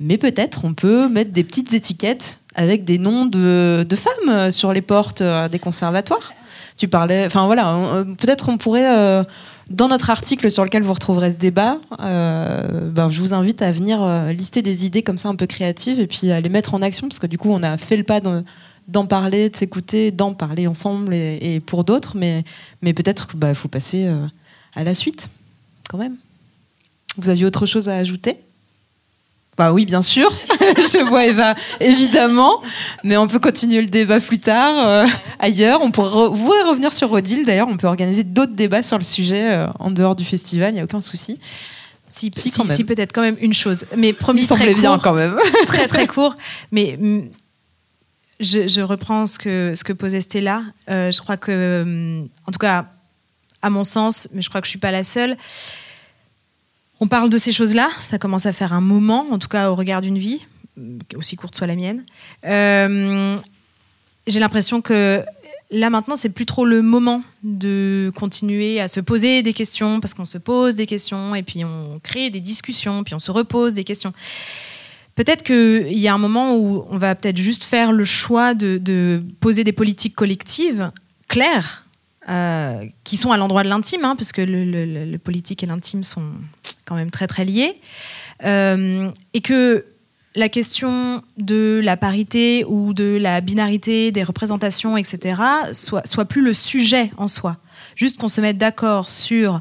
mais peut-être on peut mettre des petites étiquettes avec des noms de, femmes sur les portes des conservatoires. Tu parlais, enfin voilà, euh, peut-être on pourrait, euh, dans notre article sur lequel vous retrouverez ce débat, euh, ben, je vous invite à venir lister des idées comme ça un peu créatives et puis à les mettre en action parce que du coup on a fait le pas d'en- parler, de s'écouter, d'en parler ensemble et, pour d'autres, mais, peut-être qu'il faut passer à la suite quand même. Vous aviez autre chose à ajouter? Bah oui, bien sûr. Je vois Eva, évidemment. Mais on peut continuer le débat plus tard, euh, ailleurs. On pourrait re- vous pourrez revenir sur Odile. D'ailleurs, on peut organiser d'autres débats sur le sujet euh, en dehors du festival. Il n'y a aucun souci. Si, Si, si, peut-être quand même une chose. Mais promis, Il très court, bien quand même. très très court. Mais mm, je, je reprends ce que, ce que posait Stella. Euh, je crois que, mm, en tout cas, à mon sens, mais je crois que je suis pas la seule. On parle de ces choses-là. Ça commence à faire un moment, en tout cas au regard d'une vie, mm, aussi courte soit la mienne. Euh, J'ai l'impression que là maintenant, c'est plus trop le moment de continuer à se poser des questions parce qu'on se pose des questions et puis on crée des discussions, puis on se repose des questions. Peut-être qu'il y a un moment où on va peut-être juste faire le choix de poser des politiques collectives claires, euh, qui sont à l'endroit de l'intime, hein, parce que le, politique et l'intime sont quand même très très liés, Euh, et que la question de la parité ou de la binarité des représentations, etc., soit, soit plus le sujet en soi. Juste qu'on se mette d'accord sur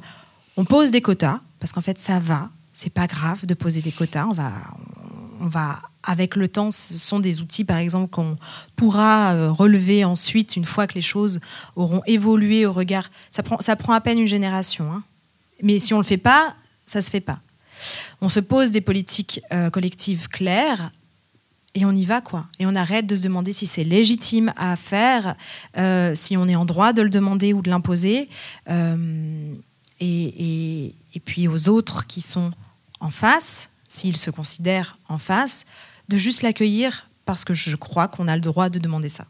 on pose des quotas, parce qu'en fait ça va, c'est pas grave de poser des quotas, on va, on va avec le temps, ce sont des outils par exemple qu'on pourra euh, relever ensuite une fois que les choses auront évolué au regard. Ça prend, ça prend à peine une génération, hein. mais si on le fait pas, ça se fait pas. On se pose des politiques euh, collectives claires et on y va quoi. Et on arrête de se demander si c'est légitime à faire, euh, si on est en droit de le demander ou de l'imposer. Et puis aux autres qui sont en face, s'ils se considèrent en face, de juste l'accueillir parce que je crois qu'on a le droit de demander ça.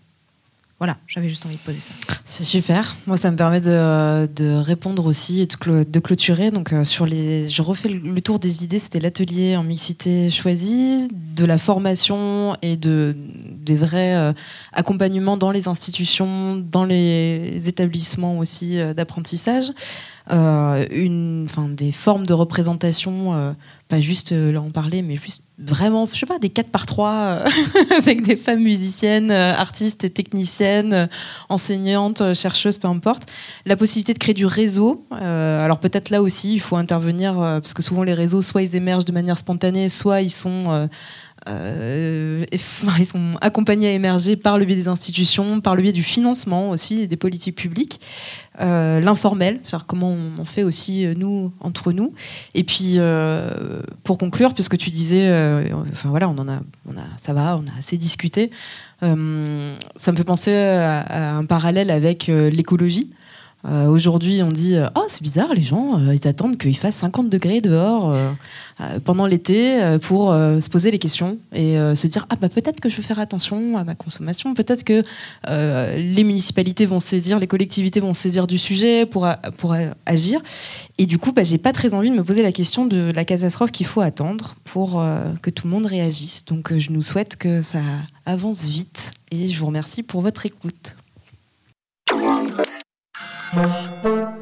Voilà, j'avais juste envie de poser ça. C'est super. Moi, ça me permet de, de répondre aussi et de, clôturer. Donc, euh, sur les, je refais le, tour des idées. C'était l'atelier en mixité choisie, de la formation et de des vrais euh, accompagnements dans les institutions, dans les établissements aussi euh, d'apprentissage. Une, enfin, des formes de représentation, pas juste là on parlait, mais juste vraiment, je sais pas, des 4 par 3 euh, avec des femmes musiciennes, euh, artistes et techniciennes, euh, enseignantes, chercheuses, peu importe. La possibilité de créer du réseau. alors peut-être là aussi, il faut intervenir, parce que souvent les réseaux, soit ils émergent de manière spontanée, soit ils sont... euh, ils sont accompagnés à émerger par le biais des institutions, par le biais du financement aussi, des politiques publiques. Euh, L'informel, comment on, fait aussi euh, nous entre nous. Et puis pour conclure, puisque tu disais, enfin voilà, on en a, ça va, on a assez discuté. ça me fait penser à, un parallèle avec l'écologie. Euh, Aujourd'hui, on dit Oh, c'est bizarre, les gens, euh, ils attendent qu'il fasse 50 degrés dehors euh, euh, pendant l'été euh, pour euh, se poser les questions et euh, se dire Ah, bah peut-être que je vais faire attention à ma consommation, peut-être que euh, les municipalités vont saisir, les collectivités vont saisir du sujet pour, pour agir. Et du coup, bah, j'ai pas très envie de me poser la question de la catastrophe qu'il faut attendre pour euh, que tout le monde réagisse. Donc, euh, je nous souhaite que ça avance vite et je vous remercie pour votre écoute. you